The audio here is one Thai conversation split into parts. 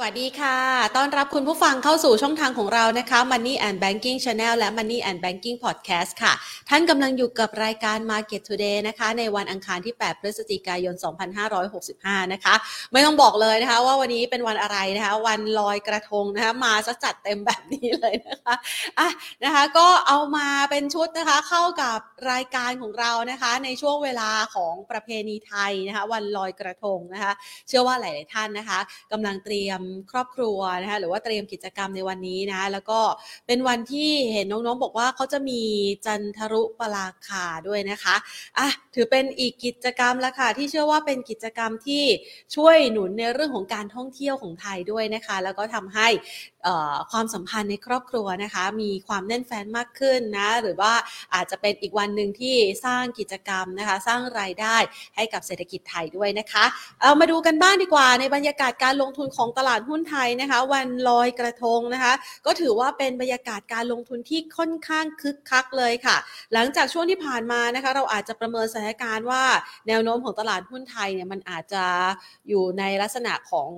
สวัสดีค่ะ ต้อนรับคุณผู้ฟังเข้าสู่ช่องทางของเรานะคะ Money and Banking Channel และ Money and Banking Podcast ค่ะ ท่านกำลังอยู่กับรายการ Market Today นะคะ ในวันอังคารที่ 8 พฤศจิกายน 2565 นะคะ ไม่ต้องบอกเลยนะคะ ว่าวันนี้เป็นวันอะไรนะคะ วันลอยกระทงนะคะ มาซะจัดเต็มแบบนี้เลยนะคะอะนะคะ ก็เอามาเป็นชุดนะคะ เข้ากับรายการของเรานะคะ ในช่วงเวลาของประเพณีไทยนะคะ วันลอยกระทงนะคะ เชื่อว่าหลาย ๆ ท่านนะคะกำลังเตรียมครอบครัวนะคะหรือว่าเตรียมกิจกรรมในวันนี้นะคะแล้วก็เป็นวันที่เห็นน้องๆ บอกว่าเขาจะมีจันทรุปราคาด้วยนะคะอะถือเป็นอีกกิจกรรมละค่ะที่เชื่อว่าเป็นกิจกรรมที่ช่วยหนุนในเรื่องของการท่องเที่ยวของไทยด้วยนะคะ แล้วก็ทำให้ ความสัมพันธ์ในครอบครัวนะคะ มีความแน่นแฟ้นมากขึ้นนะหรือว่าอาจจะเป็นอีกวันหนึ่งที่สร้างกิจกรรมนะคะ สร้างรายได้ให้กับเศรษฐกิจไทยด้วยนะคะ เอามาดูกันบ้างดีกว่า ในบรรยากาศการลงทุนของตลาดหุ้นไทยนะคะ วันลอยกระทงนะคะ ก็ถือว่าเป็นบรรยากาศการลงทุนที่ค่อนข้างคึกคักเลยค่ะ หลังจากช่วงที่ผ่านมานะคะ เราอาจจะประเมินสถานการณ์ว่าแนวโน้มของตลาดหุ้นไทยเนี่ยมันอาจจะอยู่ในลักษณะของ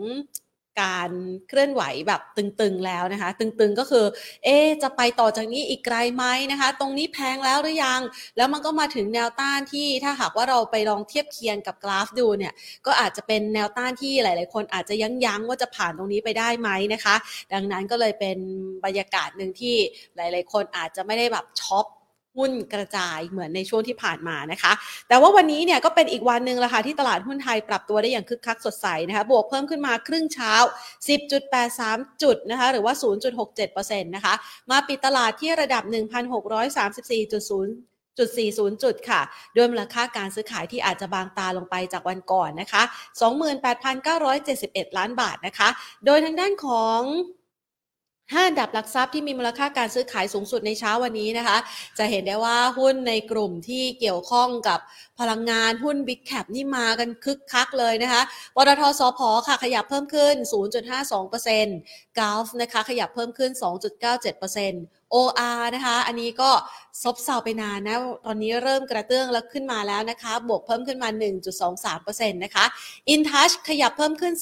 การเคลื่อนไหวแบบตึงๆแล้วนะคะ ตึงๆก็คือ เอ๊จะไปต่อจากนี้อีกไกลไหมนะคะ ตรงนี้แพงแล้วหรือยัง แล้วมันก็มาถึงแนวต้านที่ถ้าหากว่าเราไปลองเทียบเคียงกับกราฟดูเนี่ยก็อาจจะเป็นแนวต้านที่หลาย ๆ คนอาจจะยั้งยั้งว่าจะผ่านตรงนี้ไปได้ไหมนะคะ ดังนั้นก็เลยเป็นบรรยากาศหนึ่งที่หลาย ๆ คนอาจจะไม่ได้แบบช็อป หุ้นกระจายเหมือนในช่วงที่ผ่านมานะคะ แต่ว่าวันนี้เนี่ยก็เป็นอีกวันหนึ่งละค่ะที่ตลาดหุ้นไทยปรับตัวได้อย่างคึกคักสดใสนะคะบวกเพิ่มขึ้นมาครึ่งเช้า 10.83 จุดนะคะหรือว่า 0.67%นะคะมาปิดตลาดที่ระดับ 1,634.0จุด40 จุดค่ะ ด้วยมูลค่าการซื้อขายที่อาจจะบางตาลงไปจากวันก่อนนะคะ 28,971 ล้านบาทนะคะ โดยทางด้านของ ห้าดับหลักทรัพย์ที่มีมูลค่าการซื้อขายสูงสุดในเช้าวันนี้นะคะ จะเห็นได้ว่าหุ้นในกลุ่มที่เกี่ยวข้องกับพลังงานหุ้น Big Cap นี่มากันคึกคักเลยนะคะปตทสพค่ะขยับเพิ่มขึ้น 0.52%กาฟนะคะขยับเพิ่มขึ้น 2.97% OR นะคะ อันนี้ก็ซบเซาไปนานนะ ตอนนี้เริ่มกระเตื้องแล้วขึ้นมาแล้วนะคะ บวกเพิ่มขึ้นมา 1.23%นะคะ InTouch ขยับเพิ่มขึ้น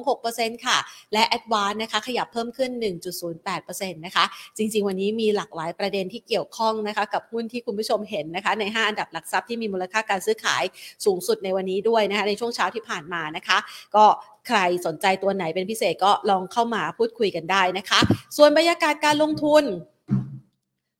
4.26%ค่ะ และ Advance นะคะ ขยับเพิ่มขึ้น 1.08%นะคะ จริง ๆ วันนี้มีหลากหลายประเด็นที่เกี่ยวข้องนะคะ กับหุ้นที่คุณผู้ชมเห็นนะคะ ใน 5 อันดับหลักทรัพย์ที่มีมูลค่าการซื้อขายสูงสุดในวันนี้ด้วยนะคะ ในช่วงเช้าที่ผ่านมานะคะ ก็ใครสนใจตัวไหนเป็นพิเศษก็ลองเข้ามาพูดคุยกันได้นะคะ ส่วนบรรยากาศการลงทุน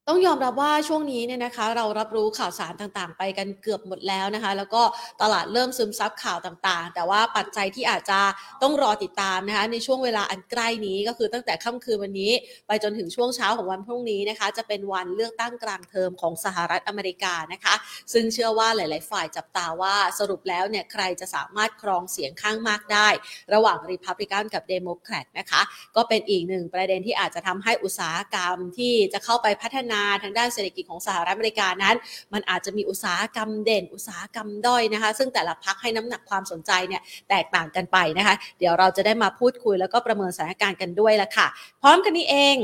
ต้องยอมรับว่าช่วงนี้เนี่ยนะคะเรารับรู้ข่าวสารต่างๆ ไปกันเกือบหมดแล้วนะคะ แล้วก็ตลาดเริ่มซึมซับข่าวต่างๆ แต่ว่าปัจจัยที่อาจจะต้องรอติดตามนะคะในช่วงเวลาอันใกล้นี้ก็คือตั้งแต่ค่ำคืนวันนี้ ไปจนถึงช่วงเช้าของวันพรุ่งนี้นะคะ จะเป็นวันเลือกตั้งกลางเทอมของสหรัฐอเมริกานะคะ ซึ่งเชื่อว่าหลาย ๆ ฝ่ายจับตาว่าสรุปแล้วเนี่ยใครจะสามารถครองเสียงข้างมากได้ ระหว่างริพับลิกันกับเดโมแครตนะคะก็เป็นอีกหนึ่งประเด็นที่อาจจะทำให้อุตสาหกรรมที่จะเข้าไปพัฒนาทางด้านเศรษฐกิจของสหรัฐอเมริกานั้น มันอาจจะมีอุตสาหกรรมเด่น อุตสาหกรรมด้อยนะคะ ซึ่งแต่ละพักให้น้ำหนักความสนใจเนี่ยแตกต่างกันไปนะคะ เดี๋ยวเราจะได้มาพูดคุยแล้วก็ประเมินสถานการณ์กันด้วยละค่ะ พร้อมกันนี้เอง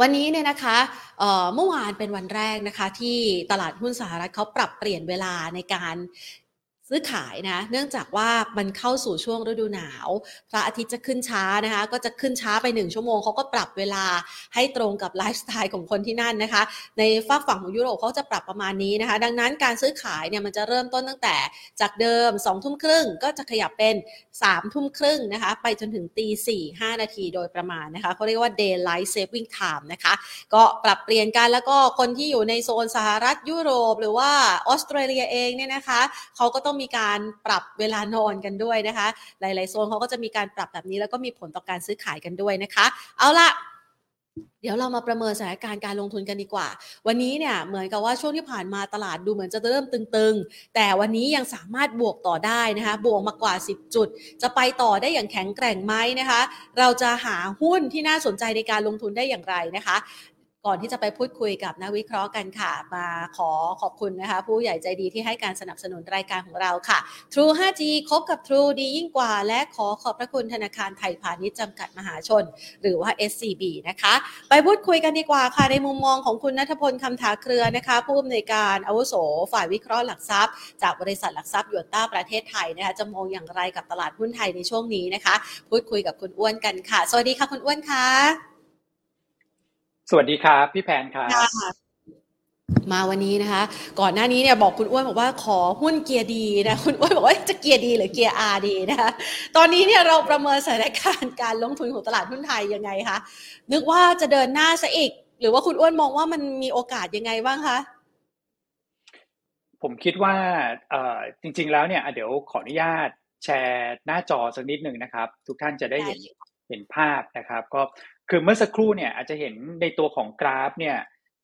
วันนี้เนี่ยนะคะเมื่อวานเป็นวันแรกนะคะที่ตลาดหุ้นสหรัฐเขาปรับเปลี่ยนเวลาในการ ซื้อขายนะ เนื่องจากว่ามันเข้าสู่ช่วงฤดูหนาว พระอาทิตย์จะขึ้นช้านะคะ ก็จะขึ้นช้าไป 1 ชั่วโมงเขาก็ปรับเวลาให้ตรงกับไลฟ์สไตล์ของคนที่นั่นนะคะ ในฝั่งฝั่งของยุโรปเขาจะปรับประมาณนี้นะคะ ดังนั้นการซื้อขายเนี่ยมันจะเริ่มต้นตั้งแต่จากเดิม2ทุ่มครึ่งก็จะขยับเป็น3ทุ่มครึ่งนะคะ ไปจนถึงตีสี่ห้านาทีโดยประมาณนะคะเขาเรียกว่า daylight saving time นะคะ ก็ปรับเปลี่ยนกันแล้วก็คนที่อยู่ในโซนสหรัฐยุโรป หรือว่าออสเตรเลียเองเนี่ยนะคะเขาก็ต้องมีการปรับเวลานอนกันด้วยนะคะ หลาย ๆ โซนเขาก็จะมีการปรับแบบนี้แล้วก็มีผลต่อการซื้อขายกันด้วยนะคะ เอาละเดี๋ยวเรามาประเมินสถานการณ์การลงทุนกันดีกว่า วันนี้เนี่ยเหมือนกับว่าช่วงที่ผ่านมาตลาดดูเหมือนจะเริ่มตึงๆ แต่วันนี้ยังสามารถบวกต่อได้นะคะ บวกมากกว่า 10 จุด จะไปต่อได้อย่างแข็งแกร่งไหมนะคะ เราจะหาหุ้นที่น่าสนใจในการลงทุนได้อย่างไรนะคะ ก่อนที่จะไปพูดคุยกับนักวิเคราะห์กันค่ะ มาขอขอบคุณนะคะ ผู้ใหญ่ใจดีที่ให้การสนับสนุนรายการของเราค่ะ True 5G คบกับ True ดียิ่งกว่า และขอขอบพระคุณธนาคารไทยพาณิชย์จำกัดมหาชน หรือว่า SCB นะคะ ไปพูดคุยกันดีกว่าค่ะ ในมุมมองของคุณนัทพลคำถาเครือนะคะ ผู้อำนวยการอาวุโส ฝ่ายวิเคราะห์หลักทรัพย์ จากบริษัทหลักทรัพย์ยวนต้าประเทศไทยนะคะจะมองอย่างไรกับตลาดหุ้นไทยในช่วงนี้นะคะ พูดคุยกับคุณอ้วนกันค่ะ สวัสดีค่ะคุณอ้วนค่ะ สวัสดีครับพี่แพนครับมาวันนี้นะคะ ก่อนหน้านี้เนี่ยบอกคุณอ้วนบอกว่าขอหุ้นเกียร์ดีนะคุณอ้วนบอกว่าจะเกียร์ดีหรือเกียร์อาดีนะคะตอนนี้เนี่ยเราประเมินสถานการณ์การลงทุนของตลาดหุ้นไทยยังไงคะนึกว่าจะเดินหน้าซะอีก หรือว่าคุณอ้วนมองว่ามันมีโอกาสยังไงบ้างคะผมคิดว่าเอ่อจริง ๆ แล้วเนี่ยเดี๋ยวขออนุญาตแชร์หน้าจอสักนิดหนึ่งนะครับ ทุกท่านจะได้เห็นเห็นภาพนะครับ ก็ คือเมื่อสักครู่เนี่ยอาจจะเห็นในตัวของกราฟเนี่ย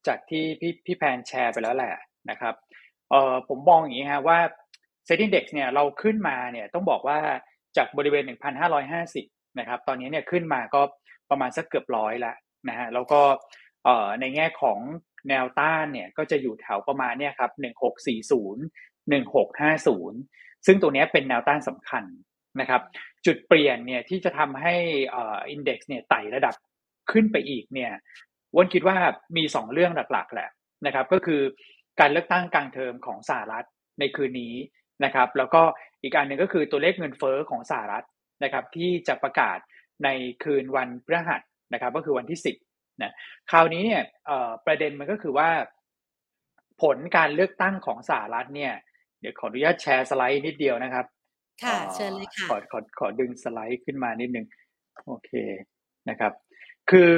จากที่พี่พี่แพนแชร์ไปแล้วแหละนะครับเออผมมองอย่างนี้ฮะว่าเซ็นดิ้งเด็กเนี่ยเราขึ้นมาเนี่ยต้องบอกว่าจากบริเวณ 1,550 นะครับ ตอนนี้เนี่ยขึ้นมาก็ประมาณสักเกือบร้อยล้วนะฮะแล้วก็เออในแง่ของแนวต้านเนี่ยก็จะอยู่แถวประมาณเนี่ยครับ 1640 1650 ซึ่งตัวนี้เป็นแนวต้านสำคัญนะครับ จุดเปลี่ยนเนี่ยที่จะทำให้อินเด็กซ์เนี่ยไต่ระดับ ขึ้นไปอีกเนี่ยวันคิดว่ามี 2 เรื่องหลักๆ แหละนะครับ ก็คือการเลือกตั้งกลางเทอมของสหรัฐในคืนนี้นะครับ แล้วก็อีกอันหนึ่งก็คือตัวเลขเงินเฟ้อของสหรัฐนะครับ ที่จะประกาศในคืนวันพฤหัสนะครับ ก็คือวันที่ 10นะคราวนี้เนี่ยประเด็นมันก็คือว่า ผลการเลือกตั้งของสหรัฐเนี่ยเดี๋ยวขออนุญาตแชร์สไลด์นิดเดียวนะครับ ค่ะเชิญเลยค่ะขอขอขอดึงสไลด์ขึ้นมานิดนึงโอเคนะครับ คือ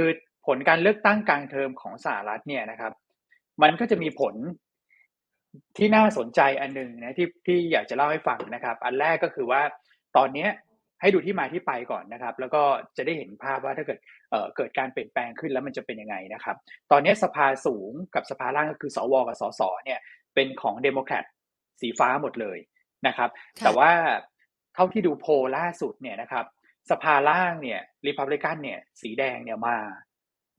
ผลการเลือกตั้งกลางเทอมของสหรัฐเนี่ยนะครับ มันก็จะมีผลที่น่าสนใจอันหนึ่งนะที่ที่อยากจะเล่าให้ฟังนะครับ อันแรกก็คือว่าตอนนี้ให้ดูที่มาที่ไปก่อนนะครับ แล้วก็จะได้เห็นภาพว่าถ้าเกิดเเกิดการเปลี่ยนแปลงขึ้นแล้วมันจะเป็นยังไงนะครับ ตอนนี้สภาสูงกับสภาล่างก็คือสวกับสสเนี่ยเป็นของเดโมแครตสีฟ้าหมดเลยนะครับ แต่ว่าเท่าที่ดูโพลล่าสุดเนี่ยนะครับ สภาล่างเนี่ยริพับลิกันเนี่ย สีแดงเนี่ยมา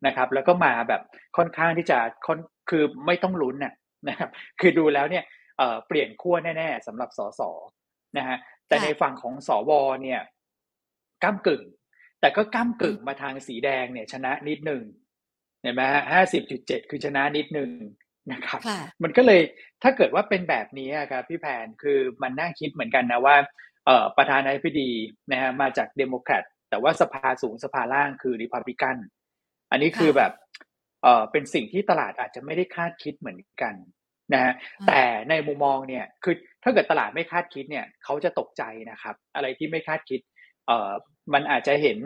นะครับ แล้วก็มาแบบค่อนข้างที่จะค่อนคือไม่ต้องลุ้นน่ะนะครับ คือดูแล้วเนี่ยเเปลี่ยนขั้วแน่ ๆสำหรับสสนะฮะแต่ในฝั่งของสวเนี่ยก้ากึ่ง แต่ก็ก้ากึ่งมาทางสีแดงเนี่ย ชนะนิดหนึ่งเห็นไหมฮะห้าสิบจุดเจ็ดคือชนะนิดหนึ่งนะครับ มันก็เลยถ้าเกิดว่าเป็นแบบนี้ครับพี่แพนคือมันน่าคิดเหมือนกันนะว่าเอ่อ ประธานาธิบดีนะฮะมาจากเดโมแครตแต่ว่าสภาสูงสภาล่างคือริพับลิกัน อันนี้คือแบบเอ่อเป็นสิ่งที่ตลาดอาจจะไม่ได้คาดคิดเหมือนกันนะฮะแต่ในมุมมองเนี่ยคือถ้าเกิดตลาดไม่คาดคิดเนี่ยเขาจะตกใจนะครับ อะไรที่ไม่คาดคิดเอ่อมันอาจจะเห็น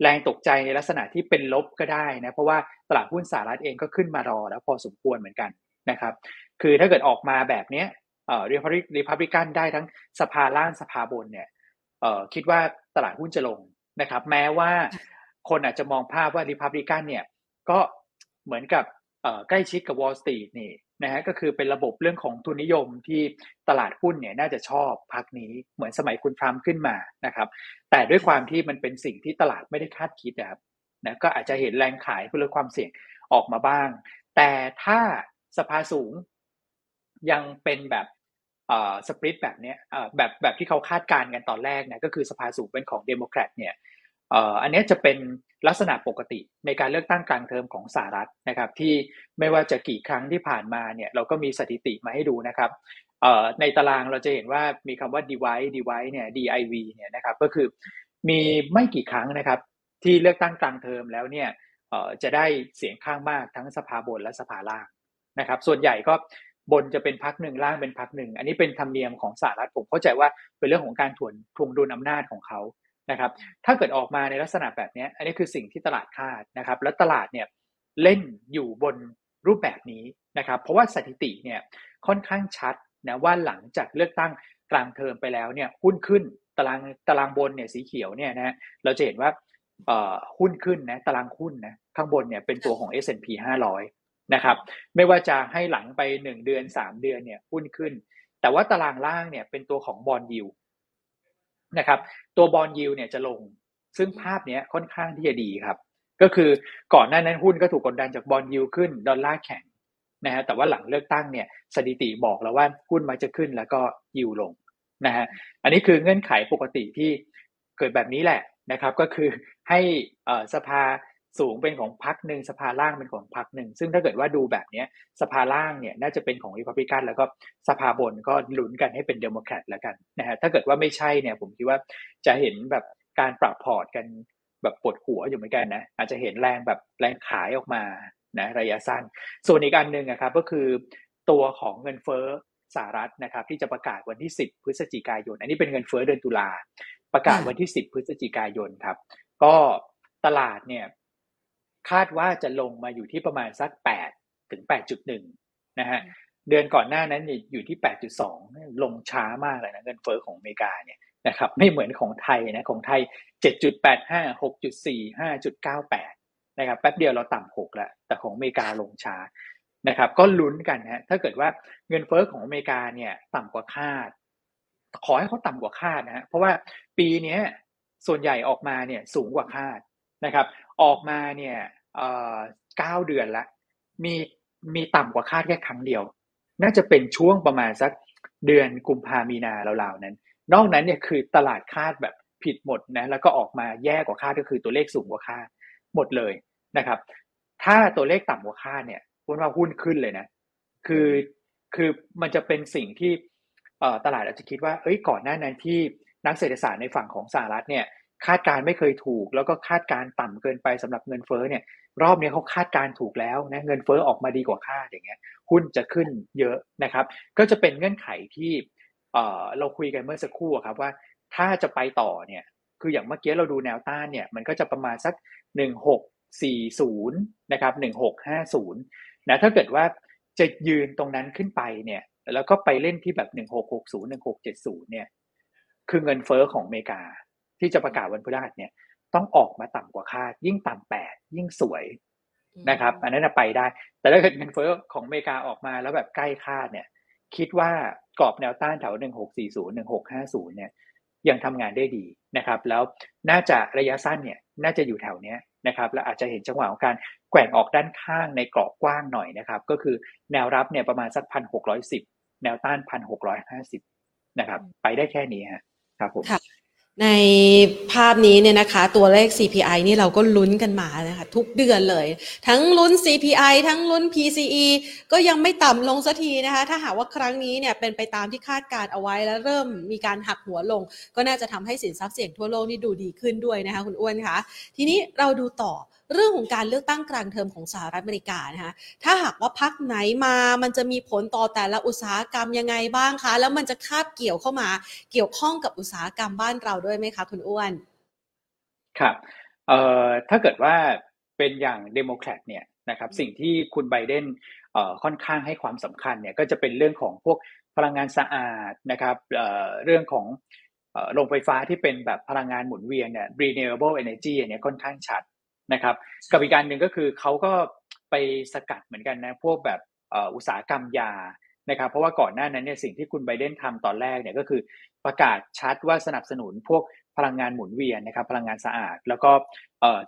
แรงตกใจในลักษณะที่เป็นลบก็ได้นะเพราะว่าตลาดหุ้นสหรัฐเองก็ขึ้นมารอแล้วพอสมควรเหมือนกันนะครับ คือถ้าเกิดออกมาแบบเนี้ย เรีพับลิกันได้ทั้งสภาล่างสภาบนเนี่ยเออคิดว่าตลาดหุ้นจะลงนะครับ แม้ว่าคนอาจจะมองภาพว่ารีพับลิกันเนี่ยก็เหมือนกับใกล้ชิดกับวอลสตรีทนี่นะฮะก็คือเป็นระบบเรื่องของทุนนิยมที่ตลาดหุ้นเนี่ยน่าจะชอบพักนี้เหมือนสมัยคุณทรัมป์ขึ้นมานะครับ แต่ด้วยความที่มันเป็นสิ่งที่ตลาดไม่ได้คาดคิดนะครับนะก็อาจจะเห็นแรงขายเพื่อลดความเสี่ยงออกมาบ้าง แต่ถ้าสภาสูง ยังเป็นแบบsplit แบบนี้แบบแบบที่เขาคาดการณ์กันตอนแรกนะก็คือสภาสูงเป็นของเดโมแครตเนี่ยอันนี้จะเป็นลักษณะปกติในการเลือกตั้งกลางเทอมของสหรัฐนะครับ ที่ไม่ว่าจะกี่ครั้งที่ผ่านมาเนี่ยเราก็มีสถิติมาให้ดูนะครับในตารางเราจะเห็นว่ามีคำว่า divide divide เนี่ย div เนี่ยนะครับก็คือมีไม่กี่ครั้งนะครับ ที่เลือกตั้งกลางเทอมแล้วเนี่ยจะได้เสียงข้างมากทั้งสภาบนและสภาล่างนะครับ ส่วนใหญ่ก็ บนจะเป็นพักหนึ่งล่างเป็นพักหนึ่ง อันนี้เป็นธรรมเนียมของสหรัฐผมเข้าใจว่าเป็นเรื่องของการถ่วงทวงดุลอำนาจของเขานะครับ ถ้าเกิดออกมาในลักษณะแบบนี้อันนี้คือสิ่งที่ตลาดคาดนะครับ แล้วตลาดเนี่ยเล่นอยู่บนรูปแบบนี้นะครับ เพราะว่าสถิติเนี่ยค่อนข้างชัดนะว่าหลังจากเลือกตั้งกลางเทอมไปแล้วเนี่ยหุ้นขึ้นตารางตารางบนเนี่ยสีเขียวเนี่ยนะเราจะเห็นว่าหุ้นขึ้นนะตารางหุ้นนะข้างบนเนี่ยเป็นตัวของ S&P 500 นะครับ ไม่ว่าจะให้หลังไป 1 เดือน 3 เดือนเนี่ยหุ้นขึ้น แต่ว่าตารางล่างเนี่ยเป็นตัวของบอลยิวนะครับ ตัวบอลยิวเนี่ยจะลง ซึ่งภาพนี้ค่อนข้างที่จะดีครับ ก็คือก่อนหน้านั้นหุ้นก็ถูกกดดันจากบอลยูขึ้นดอลลาร์แข็งนะฮะแต่ว่าหลังเลือกตั้งเนี่ยสถิติบอกแล้วว่าหุ้นมักจะขึ้นแล้วก็ยิวลงนะฮะอันนี้คือเงื่อนไขปกติที่เกิดแบบนี้แหละนะครับ ก็คือให้สภา สูงเป็นของพรรคหนึ่งสภาล่างเป็นของพรรคหนึ่ง ซึ่งถ้าเกิดว่าดูแบบนี้สภาล่างเนี่ยน่าจะเป็นของริพับลิกันแล้วก็สภาบนก็ลุ้นกันให้เป็นเดโมแครตแล้วกันนะฮะถ้าเกิดว่าไม่ใช่เนี่ยผมคิดว่าจะเห็นแบบการปรับพอร์ตกันแบบปวดหัวอยู่เหมือนกันนะอาจจะเห็นแรงแบบแรงขายออกมานะระยะสั้น ส่วนอีกอันหนึ่งนะครับก็คือตัวของเงินเฟ้อสหรัฐนะครับที่จะประกาศวันที่ 10 พฤศจิกายน อันนี้เป็นเงินเฟ้อเดือนตุลาประกาศวันที่ 10 พฤศจิกายนครับ ก็ตลาดเนี่ย คาดว่าจะลงมาอยู่ที่ประมาณสัก 8 ถึง 8.1 นะฮะเดือนก่อนหน้านั้นอยู่ที่ 8.2 ลงช้ามากเลยนะเงินเฟอ้อของอเมริกาเนี่ยนะครับไม่เหมือนของไทยนะของไทย 7.85 6.4 5.98 นะครับแป๊บเดียวเราต่ำ6แล้วแต่ของอเมริกาลงช้านะครับก็ลุ้นกันนะถ้าเกิดว่าเงินเฟอ้อของอเมริกาเนี่ยต่ำกว่าคาด ขอให้เขาต่ำกว่าคาดนะฮะเพราะว่าปีนี้ส่วนใหญ่ออกมาเนี่ยสูงกว่าคาด นะครับ ออกมาเนี่ยเก้าเดือนละมีมีต่ำกว่าคาดแค่ครั้งเดียว น่าจะเป็นช่วงประมาณสักเดือนกุมภามีนาเราๆนั้น นอกนั้นเนี่ยคือตลาดคาดแบบผิดหมดนะแล้วก็ออกมาแย่กว่าคาดก็คือตัวเลขสูงกว่าคาดหมดเลยนะครับ ถ้าตัวเลขต่ำกว่าคาดเนี่ยคุณว่าหุ้นขึ้นเลยนะ คือคือมันจะเป็นสิ่งที่ตลาดอาจจะคิดว่าเอ้ยก่อนหน้านั้นที่นักเศรษฐศาสตร์ในฝั่งของสหรัฐเนี่ย คาดการไม่เคยถูก แล้วก็คาดการต่ำเกินไปสำหรับเงินเฟ้อเนี่ย รอบนี้เขาคาดการถูกแล้วนะเงินเฟ้อออกมาดีกว่าคาดอย่างเงี้ยหุ้นจะขึ้นเยอะนะครับ ก็จะเป็นเงื่อนไขที่เออเราคุยกันเมื่อสักครู่ครับว่าถ้าจะไปต่อเนี่ยคืออย่างเมื่อกี้เราดูแนวต้านเนี่ยมันก็จะประมาณสัก 1640นะครับ1650นะถ้าเกิดว่าจะยืนตรงนั้นขึ้นไปเนี่ยแล้วก็ไปเล่นที่แบบ 1660 1670เนี่ยคือเงินเฟ้อของอเมริกา ที่จะประกาศวันพฤหัสเนี่ย ต้องออกมาต่ำกว่าคาด ยิ่งต่ำแปดยิ่งสวยนะครับ อันนั้นไปได้ แต่ถ้าเกิดเงินเฟ้อของอเมริกาออกมาแล้วแบบใกล้คาดเนี่ย คิดว่ากรอบแนวต้านแถวหนึ่งหกสี่ศูนย์หนึ่งหกห้าศูนย์เนี่ย ยังทำงานได้ดีนะครับ แล้วน่าจะระยะสั้นเนี่ย น่าจะอยู่แถวเนี้ยนะครับ แล้วอาจจะเห็นจังหวะของการแกว่งออกด้านข้างในกรอบกว้างหน่อยนะครับ ก็คือแนวรับเนี่ยประมาณสักพันหกร้อยสิบแนวต้านพันหกร้อยห้าสิบนะครับ ไปได้แค่นี้ฮะครับผม ในภาพนี้เนี่ยนะคะ ตัวเลข CPI นี่เราก็ลุ้นกันมานะคะทุกเดือนเลย ทั้งลุ้น CPI ทั้งลุ้น PCE ก็ยังไม่ต่ำลงสักทีนะคะ ถ้าหากว่าครั้งนี้เนี่ยเป็นไปตามที่คาดการเอาไว้แล้วเริ่มมีการหักหัวลง ก็น่าจะทำให้สินทรัพย์เสี่ยงทั่วโลกนี่ดูดีขึ้นด้วยนะคะคุณอ้วนคะทีนี้เราดูต่อเรื่องของการเลือกตั้งกลางเทอมของสหรัฐอเมริกานะคะถ้าหากว่าพรรคไหนมามันจะมีผลต่อแต่ละอุตสาหกรรมยังไงบ้างคะ แล้วมันจะคาบเกี่ยวเข้ามาเกี่ยวข้องกับอุตสาหกรรมบ้านเราด้วยไหมคะคุณอ้วน ครับเอ่อถ้าเกิดว่าเป็นอย่างเดโมแครตเนี่ยนะครับสิ่งที่คุณไบเดนเอ่อค่อนข้างให้ความสำคัญเนี่ยก็จะเป็นเรื่องของพวกพลังงานสะอาดนะครับเอ่อเรื่องของโรงไฟฟ้าที่เป็นแบบพลังงานหมุนเวียนเนี่ย renewable energy เนี่ยค่อนข้างชัด นะครับกับอีกการหนึ่งก็คือเขาก็ไปสกัดเหมือนกันนะพวกแบบอุตสาหกรรมยานะครับเพราะว่าก่อนหน้านั้นเนี่ยสิ่งที่คุณไบเดนทำตอนแรกเนี่ยก็คือประกาศชัดว่าสนับสนุนพวกพลังงานหมุนเวียนนะครับพลังงานสะอาด แล้วก็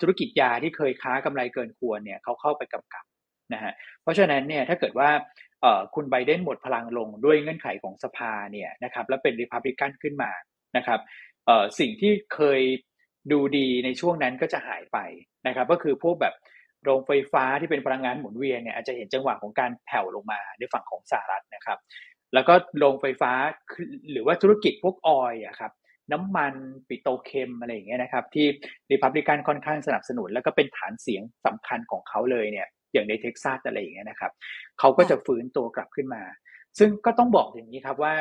ธุรกิจยาที่เคยค้ากำไรเกินควรเนี่ยเขาเข้าไปกำกับนะฮะเพราะฉะนั้นเนี่ยถ้าเกิดว่าคุณไบเดนหมดพลังลงด้วยเงื่อนไขของสภาเนี่ยนะครับแล้วเป็นริพับลิกันขึ้นมานะครับสิ่งที่เคย ดูดีในช่วงนั้นก็จะหายไปนะครับก็คือพวกแบบโรงไฟฟ้าที่เป็นพลังงานหมุนเวียนเนี่ยอาจจะเห็นจังหวะของการแผ่วลงมาในฝั่งของสหรัฐนะครับ แล้วก็โรงไฟฟ้าหรือว่าธุรกิจพวกออยอะครับน้ำมันปิโตเคมอะไรอย่างเงี้ยนะครับ ที่ริพับลิกันค่อนข้างสนับสนุน แล้วก็เป็นฐานเสียงสำคัญของเขาเลยเนี่ยอย่างในเท็กซัสอะไรอย่างเงี้ยนะครับเขาก็จะฟื้นตัวกลับขึ้นมา ซึ่งก็ต้องบอกอย่างนี้ครับว่า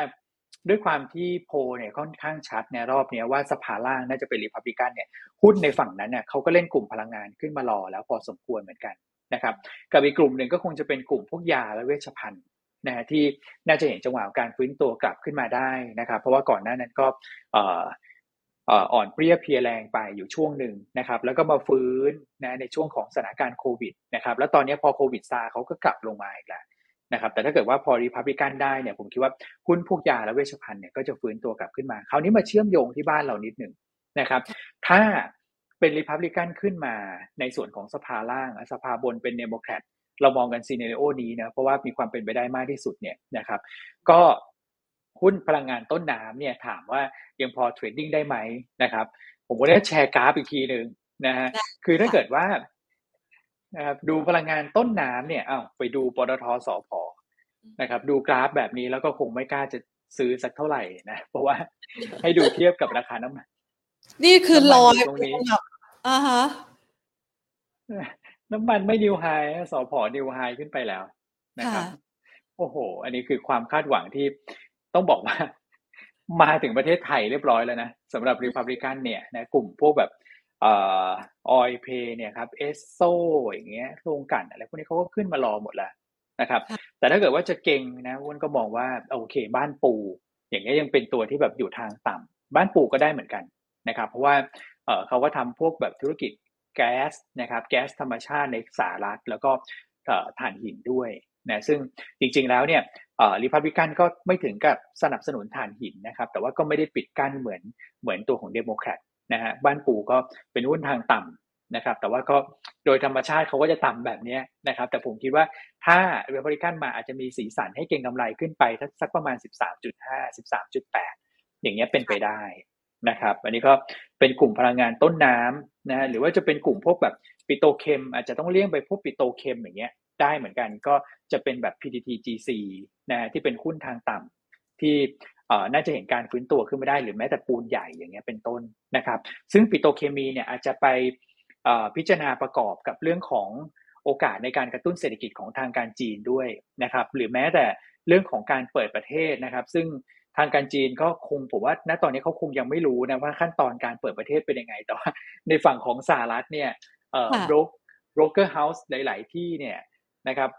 ด้วยความที่โพลเนี่ยค่อนข้างชัดในรอบนี้ว่าสภาล่างน่าจะเป็นริพับลิกันเนี่ยหุ้นในฝั่งนั้นเนี่ยเขาก็เล่นกลุ่มพลังงานขึ้นมารอแล้วพอสมควรเหมือนกันนะครับกับอีกกลุ่มหนึ่งก็คงจะเป็นกลุ่มพวกยาและเวชภัณฑ์นะฮะที่น่าจะเห็นจังหวะการฟื้นตัวกลับขึ้นมาได้นะครับ เพราะว่าก่อนหน้านั้นก็อ่อนเปลี้ยเพลียแรงไปอยู่ช่วงหนึ่งนะครับ แล้วก็มาฟื้นนะในช่วงของสถานการณ์โควิดนะครับแล้วตอนนี้พอโควิดซาเขาก็กลับลงมาอีกแล้ว นะครับแต่ถ้าเกิดว่าพอรีพับลิกันได้เนี่ยผมคิดว่าหุ้นพวกยาและเวชภัณฑ์เนี่ยก็จะฟื้นตัวกลับขึ้นมา คราวนี้มาเชื่อมโยงที่บ้านเรานิดหนึ่งนะครับ ถ้าเป็นริพับลิกันขึ้นมาในส่วนของสภาล่างสภาบนเป็นเดโมแครตเรามองกัน scenario นี้นะเพราะว่ามีความเป็นไปได้มากที่สุดเนี่ยนะครับ ก็หุ้นพลังงานต้นน้ำเนี่ยถามว่ายังพอ trading ได้ไหมนะครับ ผมก็ได้แชร์กราฟอีกทีหนึ่งนะฮะคือถ้าเกิดว่า นะครับดูพลังงานต้นน้ำเนี่ยอ้าวไปดูปตทสอพอนะครับ ดูกราฟแบบนี้แล้วก็คงไม่กล้าจะซื้อสักเท่าไหร่นะเพราะว่าให้ดูเทียบกับราคาน้ำมันนี่คือลอยตรงนี้อ่าฮะน้ำมันไม่ new highสอพอนิวไฮขึ้นไปแล้วนะครับ โอ้โห อันนี้คือความคาดหวังที่ต้องบอกว่า มาถึงประเทศไทยเรียบร้อยแล้วนะสำหรับริพับลิกันเนี่ยนะกลุ่มพวกแบบเอ่อออยเพย์เนี่ยครับเอสโซอย่างเงี้ยโรงกันอะไรพวกนี้เขาก็ขึ้นมารอหมดแล้วนะครับ แต่ถ้าเกิดว่าจะเก่งนะวุ้นก็มองว่าโอเค บ้านปู อย่างเงี้ยยังเป็นตัวที่แบบอยู่ทางต่ำบ้านปูก็ได้เหมือนกันนะครับ เพราะว่าเออเขาก็ทำพวกแบบธุรกิจแก๊สนะครับ แก๊สธรรมชาติในสหรัฐแล้วก็ถ่านหินด้วยนะซึ่งจริงๆแล้วเนี่ยริพับลิกันก็ไม่ถึงกับสนับสนุนถ่านหินนะครับ แต่ว่าก็ไม่ได้ปิดกั้นเหมือนเหมือนตัวของเดโมแครต นะฮะบ้านปู่ก็เป็นหุ้นทางต่ำนะครับ แต่ว่าก็โดยธรรมชาติเขาก็จะต่ำแบบนี้นะครับ แต่ผมคิดว่าถ้าเรเบริกันมาอาจจะมีสีสันให้เก่งกำไรขึ้นไปสักประมาณ 13.5 13.8 อย่างเงี้ยเป็นไปได้นะครับ อันนี้ก็เป็นกลุ่มพลังงานต้นน้ำนะหรือว่าจะเป็นกลุ่มพวกแบบปิโตเคม อาจจะต้องเลี่ยงไปพวกปิโตเคมอย่างเงี้ยได้เหมือนกันก็จะเป็นแบบ PTTGC นะที่เป็นหุ้นทางต่ำที่ น่าจะเห็นการฟื้นตัวขึ้นมาได้หรือแม้แต่ปูนใหญ่อย่างเงี้ยเป็นต้นนะครับ ซึ่งปิโตเคมีเนี่ยอาจจะไปพิจารณาประกอบกับเรื่องของโอกาสในการกระตุ้นเศรษฐกิจของทางการจีนด้วยนะครับ หรือแม้แต่เรื่องของการเปิดประเทศนะครับ ซึ่งทางการจีนก็คงผมว่าณตอนนี้เขาคงยังไม่รู้นะว่าขั้นตอนการเปิดประเทศเป็นยังไงแต่ว่าในฝั่งของสหรัฐเนี่ยเอ่อโบรก broker house หลาย ๆ ที่เนี่ยนะครับ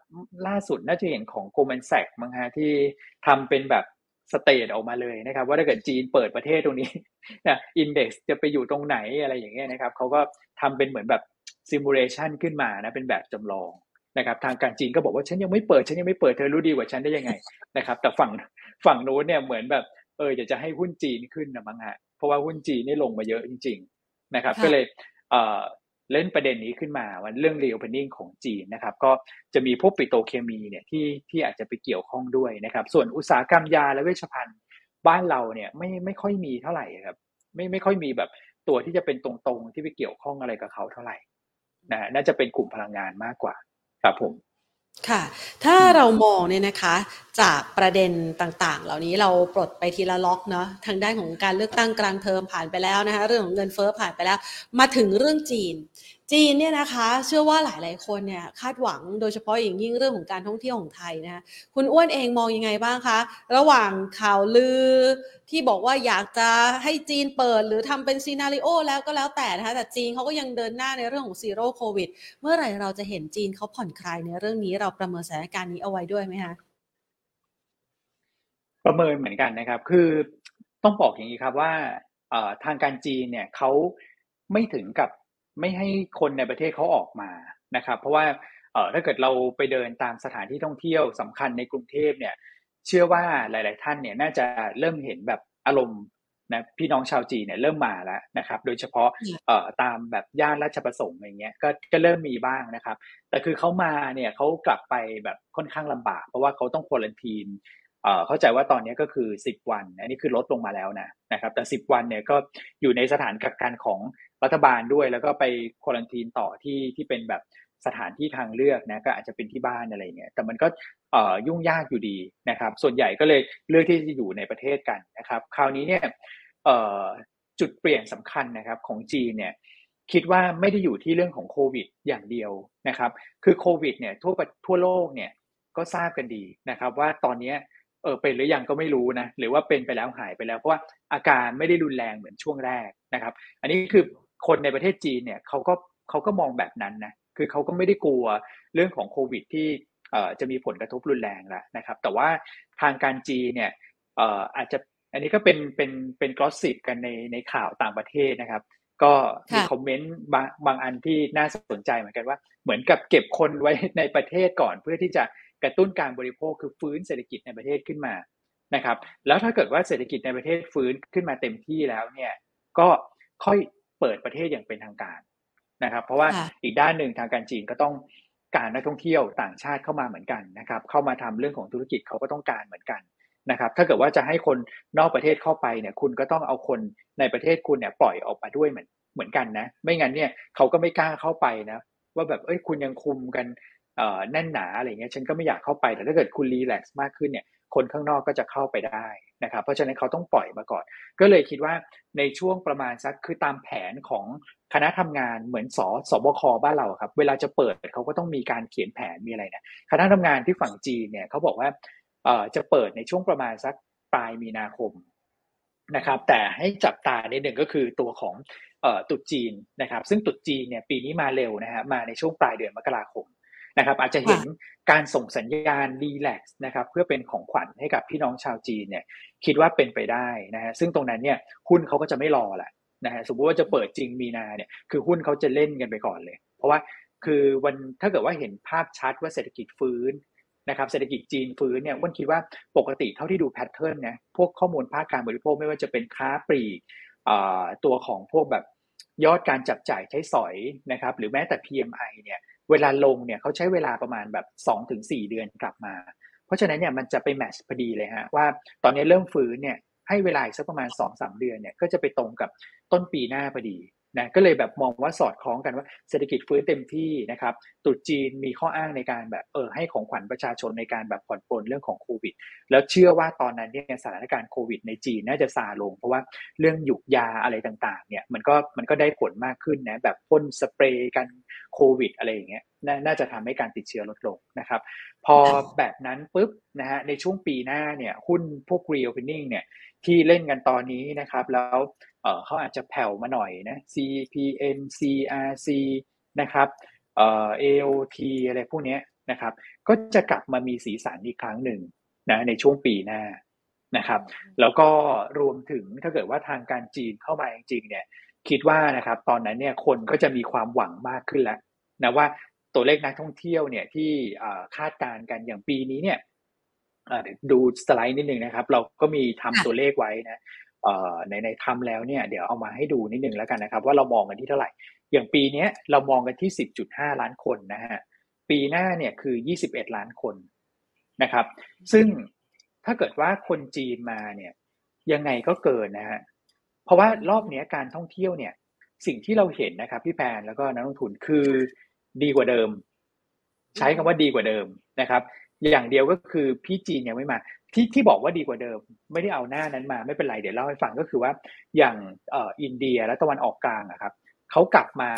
ล่าสุดน่าจะเห็นของ Goldman Sachs มั้งฮะที่ทำเป็นแบบ stage ออกมาเลยนะครับ ว่าถ้าเกิดจีนเปิดประเทศตรงนี้นะ index จะไปอยู่ตรงไหนอะไรอย่างเงี้ยนะครับเขาก็ทำเป็นเหมือนแบบ simulation ขึ้นมานะเป็นแบบจำลองนะครับทางการจีนก็บอกว่าฉันยังไม่เปิดฉันยังไม่เปิดเธอรู้ดีกว่าฉันได้ยังไงนะครับแต่ฝั่งฝั่งนู้นเนี่ยเหมือนแบบเอออยากจะให้หุ้นจีนขึ้นนะมั้งฮะเพราะว่าหุ้นจีนนี่ลงมาเยอะจริง ๆ นะครับ ก็เลย เล่นประเด็นนี้ขึ้นมาวันเรื่อง reopening ของจีนนะครับ ก็จะมีพวกปิโตเคมีเนี่ยที่ที่อาจจะไปเกี่ยวข้องด้วยนะครับ ส่วนอุตสาหกรรมยาและเวชภัณฑ์บ้านเราเนี่ยไม่ไม่ค่อยมีเท่าไหร่ครับ ไม่ไม่ค่อยมีแบบตัวที่จะเป็นตรงๆที่ไปเกี่ยวข้องอะไรกับเขาเท่าไหร่นะน่าจะเป็นกลุ่มพลังงานมากกว่าครับผมค่ะ ถ้าเรามองเนี่ยนะคะ จากประเด็นต่างๆ เหล่านี้เราปลดไปทีละล็อกเนาะทางด้านของการเลือกตั้งกลางเทอมผ่านไปแล้วนะคะเรื่องของเงินเฟ้อผ่านไปแล้ว มาถึงเรื่องจีน จีนเนี่ยนะคะ เชื่อว่าหลายๆคนเนี่ยคาดหวังโดยเฉพาะอย่างยิ่งเรื่องของการท่องเที่ยวของไทยนะคะคุณอ้วนเองมองยังไงบ้างคะ ระหว่างข่าวลือที่บอกว่าอยากจะให้จีนเปิด หรือทำเป็น scenario แล้วก็แล้วแต่นะคะแต่จีนเขาก็ยังเดินหน้าในเรื่องของ zero โควิดเมื่อไหร่เราจะเห็นจีนเขาผ่อนคลายในเรื่องนี้เราประเมินสถานการณ์นี้เอาไว้ด้วยไหมคะ ประเมินเหมือนกันนะครับ คือต้องบอกอย่างนี้ครับว่าทางการจีนเนี่ยเขาไม่ถึงกับไม่ให้คนในประเทศเขาออกมานะครับ เพราะว่าเออถ้าเกิดเราไปเดินตามสถานที่ท่องเที่ยวสำคัญในกรุงเทพเนี่ย เชื่อว่าหลาย ๆ ท่านเนี่ยน่าจะเริ่มเห็นแบบอารมณ์นะพี่น้องชาวจีนเนี่ยเริ่มมาแล้วนะครับ โดยเฉพาะเอ่อตามแบบย่านราชประสงค์อย่างเงี้ยก็ก็เริ่มมีบ้างนะครับ แต่คือเขามาเนี่ยเขากลับไปแบบค่อนข้างลำบาก เพราะว่าเขาต้องควอลันทีน เข้าใจว่าตอนนี้ก็คือ 10 วัน อันนี้คือลดลงมาแล้วนะนะครับ แต่ 10 วันเนี่ยก็อยู่ในสถานกักกันของรัฐบาลด้วย แล้วก็ไปควอลันทีนต่อที่ที่เป็นแบบสถานที่ทางเลือกนะก็อาจจะเป็นที่บ้านอะไรเงี้ยแต่มันก็ยุ่งยากอยู่ดีนะครับ ส่วนใหญ่ก็เลยเลือกที่จะอยู่ในประเทศกันนะครับ คราวนี้เนี่ยจุดเปลี่ยนสำคัญนะครับของจีนเนี่ยคิดว่าไม่ได้อยู่ที่เรื่องของโควิดอย่างเดียวนะครับ คือโควิดเนี่ยทั่วทั่วโลกเนี่ยก็ทราบกันดีนะครับ ว่าตอนนี้ ออเป็นหรือยังก็ไม่รู้นะหรือว่าเป็นไปแล้วหายไปแล้วเพราะว่าอาการไม่ได้รุนแรงเหมือนช่วงแรกนะครับ อันนี้คือคนในประเทศจีนเนี่ยเขาก็เขาก็มองแบบนั้นนะคือเขาก็ไม่ได้กลัวเรื่องของโควิดที่เอ่อจะมีผลกระทบรุนแรงแล้วนะครับ แต่ว่าทางการจีนเนี่ยเอ่ออาจจะอันนี้ก็เป็นเป็นเป็นกรอสซิบกันในในข่าวต่างประเทศนะครับ ก็มีคอมเมนต์บางบางอันที่น่าสนใจเหมือนกันว่า เหมือนกับเก็บคนไว้ในประเทศก่อนเพื่อที่จะ กระตุ้นการบริโภคคือฟื้นเศรษฐกิจในประเทศขึ้นมานะครับ แล้วถ้าเกิดว่าเศรษฐกิจในประเทศฟื้นขึ้นมาเต็มที่แล้วเนี่ยก็ค่อยเปิดประเทศอย่างเป็นทางการนะครับ เพราะว่าอีกด้านหนึ่งทางการจีนก็ต้องการนักท่องเที่ยวต่างชาติเข้ามาเหมือนกันนะครับ เข้ามาทำเรื่องของธุรกิจเขาก็ต้องการเหมือนกันนะครับ ถ้าเกิดว่าจะให้คนนอกประเทศเข้าไปเนี่ย คุณก็ต้องเอาคนในประเทศคุณเนี่ยปล่อยออกมาด้วยเหมือนเหมือนกันนะ ไม่งั้นเนี่ยเขาก็ไม่กล้าเข้าไปนะ ว่าแบบเอ้ยคุณยังคุมกัน แน่นหนาอะไรเงี้ยฉันก็ไม่อยากเข้าไปแต่ถ้าเกิดคุณรีแลกซ์มากขึ้นเนี่ยคนข้างนอกก็จะเข้าไปได้นะครับเพราะฉะนั้นเขาต้องปล่อยมาก่อน ก็เลยคิดว่าในช่วงประมาณสักคือตามแผนของคณะทำงานเหมือนสสบคบ้านเราครับ เวลาจะเปิดเขาก็ต้องมีการเขียนแผนมีอะไรนะคณะทำงานที่ฝั่งจีนเนี่ยเขาบอกว่าจะเปิดในช่วงประมาณสักปลายมีนาคมนะครับแต่ให้จับตาในหนึ่งก็คือตัวของอตุดจีนนะครับ ซึ่งตุดจีนเนี่ยปีนี้มาเร็วนะฮะมาในช่วงปลายเดือนมกราคม นะครับ อาจจะเห็นการส่งสัญญาณรีแลกซ์นะครับ เพื่อเป็นของขวัญให้กับพี่น้องชาวจีนเนี่ย คิดว่าเป็นไปได้นะฮะซึ่งตรงนั้นเนี่ยหุ้นเขาก็จะไม่รอแหละนะฮะสมมติว่าจะเปิดจริงมีนาเนี่ยคือหุ้นเขาจะเล่นกันไปก่อนเลย เพราะว่าคือวันถ้าเกิดว่าเห็นภาพชัดว่าเศรษฐกิจฟื้นนะครับเศรษฐกิจจีนฟื้นเนี่ยวันคิดว่าปกติเท่าที่ดูแพทเทิร์นนะพวกข้อมูลภาคการบริโภคไม่ว่าจะเป็นค้าปลีกตัวของพวกแบบยอดการจับจ่ายใช้สอยนะครับหรือแม้แต่ PMI เนี่ย เวลาลงเนี่ยเขาใช้เวลาประมาณแบบ2-4ถึงเดือนกลับมา เพราะฉะนั้นเนี่ยมันจะไปแมชพอดีเลยฮะว่าตอนนี้เริ่มฟื้นเนี่ยให้เวลาสักประมาณ2-3 เดือนเนี่ยก็จะไปตรงกับต้นปีหน้าพอดี นะก็เลยแบบมองว่าสอดคล้องกันว่าเศรษฐกิจฟื้นเต็มที่นะครับตุรจีนมีข้ออ้างในการแบบเออให้ของขวัญประชาชนในการแบบผ่อนปลนเรื่องของโควิด แล้วเชื่อว่าตอนนั้นเนี่ยสถานการณ์โควิด ในจีนน่าจะซาลง เพราะว่าเรื่องหยุกยาอะไรต่างๆเนี่ยมันก็มันก็ได้ผลมากขึ้นนะแบบพ่นสเปรย์กันโควิด อะไรอย่างเงี้ยนน่าจะทำให้การติดเชื้อลดลงนะครับ พอแบบนั้นปุ๊บนะฮะในช่วงปีหน้าเนี่ยหุ้นพวก reopening เนี่ยที่เล่นกันตอนนี้นะครับ แล้ว เขาอาจจะแผ่วมาหน่อยนะ CPN CRC นะครับเอ่อ AOT อะไรพวกนี้นะครับ ก็จะกลับมามีสีสันอีกครั้งหนึ่งนะในช่วงปีหน้านะครับ แล้วก็รวมถึงถ้าเกิดว่าทางการจีนเข้ามาจริงๆเนี่ยคิดว่านะครับตอนนั้นเนี่ยคนก็จะมีความหวังมากขึ้นแล้วนะว่าตัวเลขนักท่องเที่ยวเนี่ยที่คาดการณ์กันอย่างปีนี้เนี่ยดูสไลด์นิดนึงนะครับ เราก็มีทำตัวเลขไว้นะ ในในทำแล้วเนี่ยเดี๋ยวเอามาให้ดูนิดนึงแล้วกันนะครับ ว่าเรามองกันที่เท่าไหร่ อย่างปีนี้เรามองกันที่ 10.5 ล้านคนนะฮะปีหน้าเนี่ยคือ 21 ล้านคนนะครับ ซึ่งถ้าเกิดว่าคนจีนมาเนี่ยยังไงก็เกินนะฮะเพราะว่ารอบนี้การท่องเที่ยวเนี่ยสิ่งที่เราเห็นนะครับพี่แพนแล้วก็นักลงทุนคือดีกว่าเดิม ใช้คำว่าดีกว่าเดิมนะครับ อย่างเดียวก็คือพี่จีนยังไม่มา ที่ที่บอกว่าดีกว่าเดิม ไม่ได้เอาหน้านั้นมาไม่เป็นไรเดี๋ยวเล่าให้ฟังก็คือว่าอย่างเอ่ออินเดียและตะวันออกกลางอะครับเขากลับมา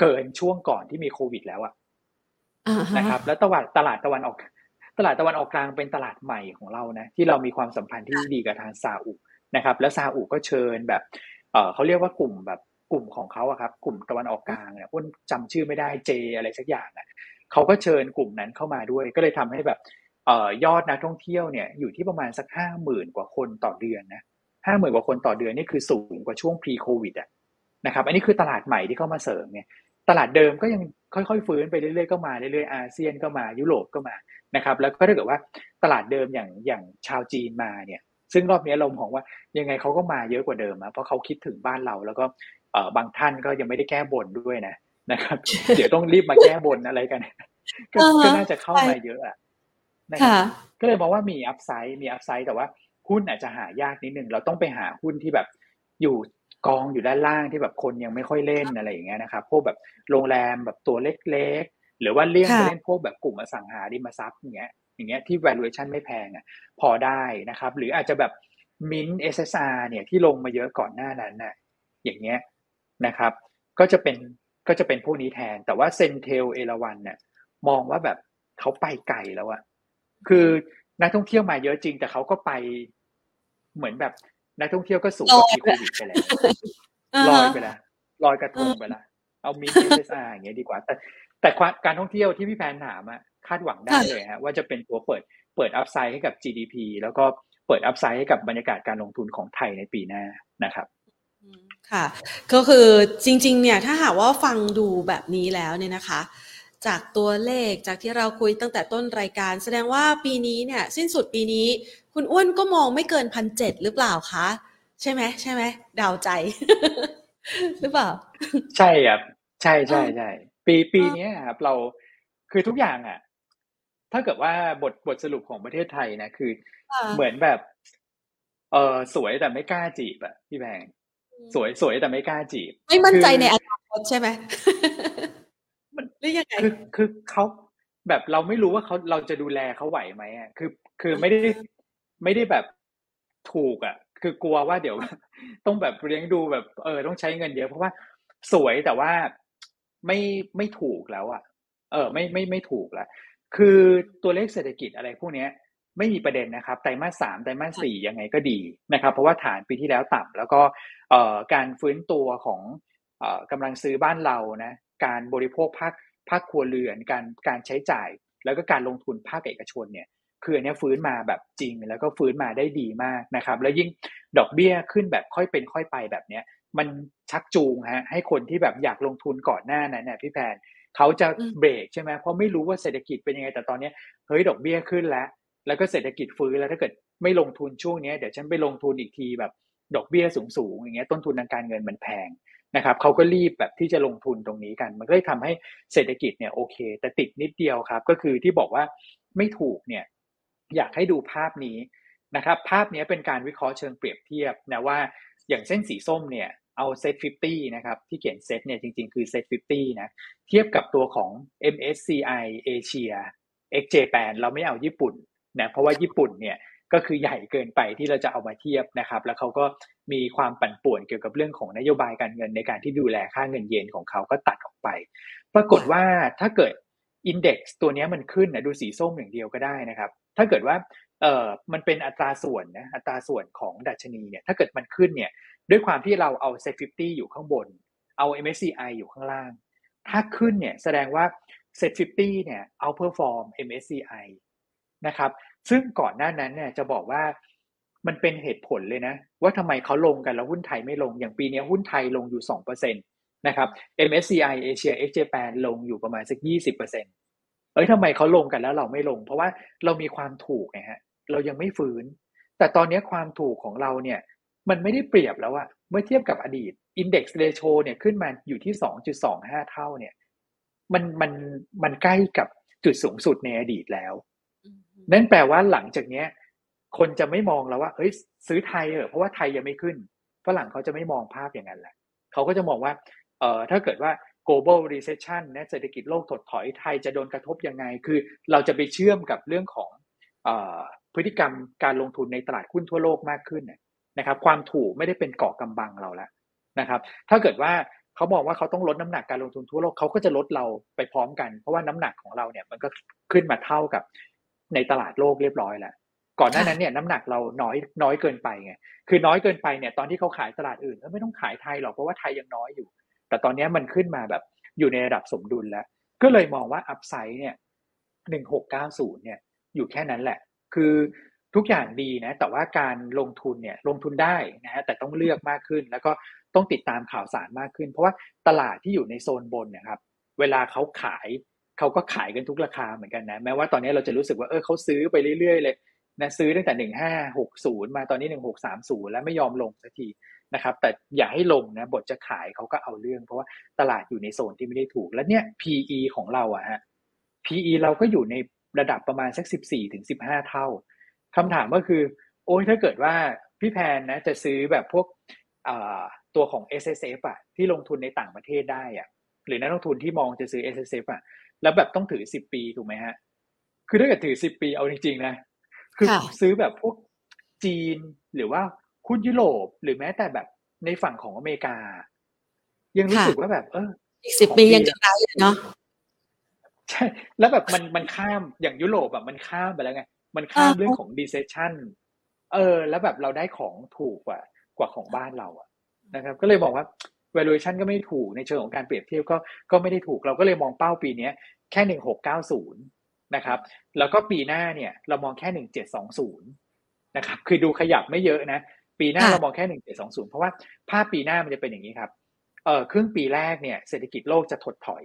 เกินช่วงก่อนที่มีโควิด แล้วอะนะครับ แล้วตลาดตลาดตะวันออก ตลาดตะวันออกกลางเป็นตลาดใหม่ของเรานะ ที่เรามีความสัมพันธ์ที่ดีกับทางซาอุนะครับ แล้วซาอุก็เชิญแบบเออเขาเรียกว่ากลุ่มแบบกลุ่มของเขาอะครับ กลุ่มตะวันออกกลางเนี่ยอ้นจำชื่อไม่ได้เจอะไรสักอย่างอะ เขาก็เชิญกลุ่มนั้นเข้ามาด้วย ก็เลยทำให้แบบออยอดนักท่องเที่ยวเนี่ยอยู่ที่ประมาณสักห้าหมื่นกว่าคนต่อเดือนนะห้าหมื่นกว่าคนต่อเดือนนี่คือสูงกว่าช่วง pre covid อะนะครับ อันนี้คือตลาดใหม่ที่เข้ามาเสริมเนี่ยตลาดเดิมก็ยังค่อยๆฟื้นไปเรื่อยๆก็มาเรื่อยๆอาเซียนก็มายุโรปก็มานะครับ แล้วก็ถ้าเกิดว่าตลาดเดิมอย่างอย่างชาวจีนมาเนี่ย ซึ่งรอบนี้เรามองว่ายังไงเขาก็มาเยอะกว่าเดิมนะเพราะเขาคิดถึงบ้านเราแล้วก็บางท่านก็ยังไม่ได้แก้บนด้วยนะ นะครับ เดี๋ยวต้องรีบมาแก้บนอะไรกัน ก็น่าจะเข้ามาเยอะอะนะครับก็เลยบอกว่ามีอัพไซด์มีอัพไซด์แต่ว่าหุ้นอาจจะหายากนิดนึง เราต้องไปหาหุ้นที่แบบอยู่กองอยู่ด้านล่างที่แบบคนยังไม่ค่อยเล่นอะไรอย่างเงี้ยนะครับพวกแบบโรงแรมแบบตัวเล็กๆ หรือว่าเลี่ยงไปเล่นพวกแบบกลุ่มอสังหาริมทรัพย์อย่างเงี้ยอย่างเงี้ยที่ valuation ไม่แพงอะพอได้นะครับ หรืออาจจะแบบมินเอสเอเนี่ยที่ลงมาเยอะก่อนหน้านั้นน่ะอย่างเงี้ยนะครับ ก็จะเป็น ก็จะเป็นพวกนี้แทน แต่ว่า CENTEL เอราวัณเนี่ยมองว่าแบบเขาไปไกลแล้วอะคือนักท่องเที่ยวมาเยอะจริง แต่เขาก็ไปเหมือนแบบนักท่องเที่ยวก็สูงกว่าที่โควิดไปแล้วลอยไปแล้วลอยกระทงไปแล้วเอามินเอสอาอย่างเงี้ยดีกว่า แต่แต่การท่องเที่ยวที่พี่แพนถามอะคาดหวังได้เลยฮะว่าจะเป็นตัวเปิดเปิดอัพไซด์ให้กับ GDP แล้วก็เปิดอัพไซด์ให้กับบรรยากาศการลงทุนของไทยในปีหน้านะครับ ค่ะ ก็คือจริง ๆ เนี่ยถ้าหากว่าฟังดูแบบนี้แล้วเนี่ยนะคะ จากตัวเลขจากที่เราคุยตั้งแต่ต้นรายการ แสดงว่าปีนี้เนี่ย สิ้นสุดปีนี้ คุณอ้วนก็มองไม่เกินพันเจ็ดหรือเปล่าคะ ใช่ไหมใช่ไหมดาวใจ หรือเปล่า ใช่ครับใช่ใช่ใช่ปีปีนี้ครับเราคือทุกอย่างอะ ถ้าเกิดว่าบทบทสรุปของประเทศไทยนะคือ เหมือนแบบ เออสวยแต่ไม่กล้าจีบอะพี่แบง สวยสวยแต่ไม่กล้าจีบ ไม่มั่นใจในอนาคตใช่ไหมมันหรือยังไงคือคือเขาแบบเราไม่รู้ว่าเขาเราจะดูแลเขาไหวไหมอะคือ คือไม่ได้ไม่ได้แบบถูกอะ คือกลัวว่าเดี๋ยวต้องแบบเลี้ยงดูแบบ เออต้องใช้เงินเยอะเพราะว่าสวยแต่ว่าไม่ไม่ถูกแล้วอะ เออ ไม่ไม่ไม่ถูกแล้วคือตัวเลขเศรษฐกิจอะไรพวกนี้ ไม่มีประเด็นนะครับไตรมาสสามไตรมาสสี่ยังไงก็ดีนะครับ เพราะว่าฐานปีที่แล้วต่ำแล้วก็การฟื้นตัวของกำลังซื้อบ้านเรานะการบริโภคภาคภาคครัวเรือนการการใช้จ่าย แล้วก็การลงทุนภาคเอกชนเนี่ยคืออันนี้ฟื้นมาแบบจริงแล้วก็ฟื้นมาได้ดีมากนะครับ แล้วยิ่งดอกเบี้ยขึ้นแบบค่อยเป็นค่อยไปแบบเนี้ยมันชักจูงฮะให้คนที่แบบอยากลงทุนก่อนหน้านั้นเนี่ยพี่แพนเขาจะเบรกใช่ไหมเพราะไม่รู้ว่าเศรษฐกิจเป็นยังไงแต่ตอนนี้เฮ้ยดอกเบี้ยขึ้นแล้ว แล้วก็เศรษฐกิจฟื้นแล้วถ้าเกิดไม่ลงทุนช่วงนี้เดี๋ยวฉันไปลงทุนอีกทีแบบดอกเบี้ยสูงๆอย่างเงี้ยต้นทุนทางการเงินมันแพงนะครับเขาก็รีบแบบที่จะลงทุนตรงนี้กัน มันก็เลยทำให้เศรษฐกิจเนี่ยโอเค แต่ติดนิดเดียวครับ ก็คือที่บอกว่าไม่ถูกเนี่ยอยากให้ดูภาพนี้นะครับภาพนี้เป็นการวิเคราะห์เชิงเปรียบเทียบนะว่าอย่างเส้นสีส้มเนี่ยเอา SET50 นะครับที่เขียนเซ็ตเนี่ยจริงๆ คือ SET50 นะเทียบกับตัวของ MSCI Asia ex Japan เราไม่เอาญี่ปุ่น นะเพราะว่าญี่ปุ่นเนี่ยก็คือใหญ่เกินไปที่เราจะเอามาเทียบนะครับ แล้วเขาก็มีความปั่นป่วนเกี่ยวกับเรื่องของนโยบายการเงินในการที่ดูแลค่าเงินเยนของเขาก็ตัดออกไป ปรากฏว่าถ้าเกิดอินเด็กซ์ตัวนี้มันขึ้นนะดูสีส้มอย่างเดียวก็ได้นะครับ ถ้าเกิดว่าเออมันเป็นอัตราส่วนนะอัตราส่วนของดัชนีเนี่ยถ้าเกิดมันขึ้นเนี่ยด้วยความที่เราเอา Set 50 อยู่ข้างบน เอา MSCI อยู่ข้างล่าง ถ้าขึ้นเนี่ยแสดงว่า Set 50 เนี่ย outperform MSCI นะครับ ซึ่งก่อนหน้านั้นเนี่ยจะบอกว่ามันเป็นเหตุผลเลยนะ ว่าทำไมเขาลงกันแล้วหุ้นไทยไม่ลงอย่างปีนี้หุ้นไทยลงอยู่2%นะครับ MSCI Asia ex Japan ลงอยู่ประมาณสัก 20%เอ้ยทำไมเขาลงกันแล้วเราไม่ลง เพราะว่าเรามีความถูกไงฮะเรายังไม่ฟื้น แต่ตอนนี้ความถูกของเราเนี่ยมันไม่ได้เปรียบแล้วอะเมื่อเทียบกับอดีต Index Ratio เนี่ยขึ้นมาอยู่ที่ 2.25 เท่าเนี่ยมันมันมันใกล้กับจุดสูงสุดในอดีตแล้ว นั่นแปลว่าหลังจากเนี้ย คนจะไม่มองแล้วว่าเฮ้ยซื้อไทยเออเพราะว่าไทยยังไม่ขึ้นฝรั่งเขาจะไม่มองภาพอย่างนั้นแหละเขาก็จะมองว่าเออถ้าเกิดว่า global recession นะเศรษฐกิจโลกถดถอยไทยจะโดนกระทบยังไง คือเราจะไปเชื่อมกับเรื่องของอพฤติกรรมการลงทุนในตลาดหุ้นทั่วโลกมากขึ้นนะครับ ความถูกไม่ได้เป็นเกาะกำบังเราแล้วนะครับ ถ้าเกิดว่าเขาบอกว่าเขาต้องลดน้ำหนักการลงทุนทั่วโลกเขาก็จะลดเราไปพร้อมกัน เพราะว่าน้ำหนักของเราเนี่ยมันก็ขึ้นมาเท่ากับ ในตลาดโลกเรียบร้อยแล้วก่อนหน้านั้นเนี่ยน้ำหนักเราน้อยน้อยเกินไปไงคือน้อยเกินไปเนี่ยตอนที่เขาขายตลาดอื่นก็ไม่ต้องขายไทยหรอกเพราะว่าไทยยังน้อยอยู่ แต่ตอนนี้มันขึ้นมาแบบอยู่ในระดับสมดุลแล้ว ก็เลยมองว่าอัพไซด์เนี่ยหนึ่งหกเก้าศูนย์เนี่ยอยู่แค่นั้นแหละ คือทุกอย่างดีนะ แต่ว่าการลงทุนเนี่ยลงทุนได้นะฮะแต่ต้องเลือกมากขึ้น แล้วก็ต้องติดตามข่าวสารมากขึ้น เพราะว่าตลาดที่อยู่ในโซนบนนะครับ เวลาเขาขาย เขาก็ขายกันทุกราคาเหมือนกันนะแม้ว่าตอนนี้เราจะรู้สึกว่าเออเขาซื้อไปเรื่อยๆเลยนะซื้อตั้งแต่หนึ่งห้าหกศูนย์มาตอนนี้หนึ่งหกสามศูนย์แล้วไม่ยอมลงสักทีนะครับ แต่อย่าให้ลงนะบทจะขายเขาก็เอาเรื่อง เพราะว่าตลาดอยู่ในโซนที่ไม่ได้ถูก แล้วเนี่ย PE ของเราอะฮะ PE เราก็อยู่ในระดับประมาณสักสิบสี่ถึงสิบห้าเท่าคำถามก็คือ โอ้ยถ้าเกิดว่าพี่แพนนะจะซื้อแบบพวกตัวของ S S F อะที่ลงทุนในต่างประเทศได้อะหรือนักลงทุนที่มองจะซื้อ S S F อะ แล้วแบบต้องถือสิบปีถูกไหมฮะ คือถ้าเกิดถือสิบปีเอาจริงๆนะ คือซื้อแบบพวกจีนหรือว่าหุ้นยุโรปหรือแม้แต่แบบในฝั่งของอเมริกา ยังรู้สึกว่าแบบ เอออีกสิบปียังจะได้เนาะใช่แล้วแบบมันมันข้ามอย่างยุโรปแบบมันข้ามไปแล้วไง มันข้ามเรื่องของ recession เออ แล้วแบบเราได้ของถูกกว่า กว่าของบ้านเราอะนะครับ ก็เลยบอกว่า valuation ก็ไม่ถูกในเชิงของการเปรียบเทียบก็ก็ไม่ได้ถูกเราก็เลยมองเป้าปีนี้แค่หนึ่งหกเก้าศูนย์นะครับแล้วก็ปีหน้าเนี่ยเรามองแค่หนึ่งเจ็ดสองศูนย์นะครับคือดูขยับไม่เยอะนะปีหน้าเรามองแค่หนึ่งเจ็ดสองศูนย์เพราะว่าภาพปีหน้ามันจะเป็นอย่างนี้ครับเออครึ่งปีแรกเนี่ยเศรษฐกิจโลกจะถดถอย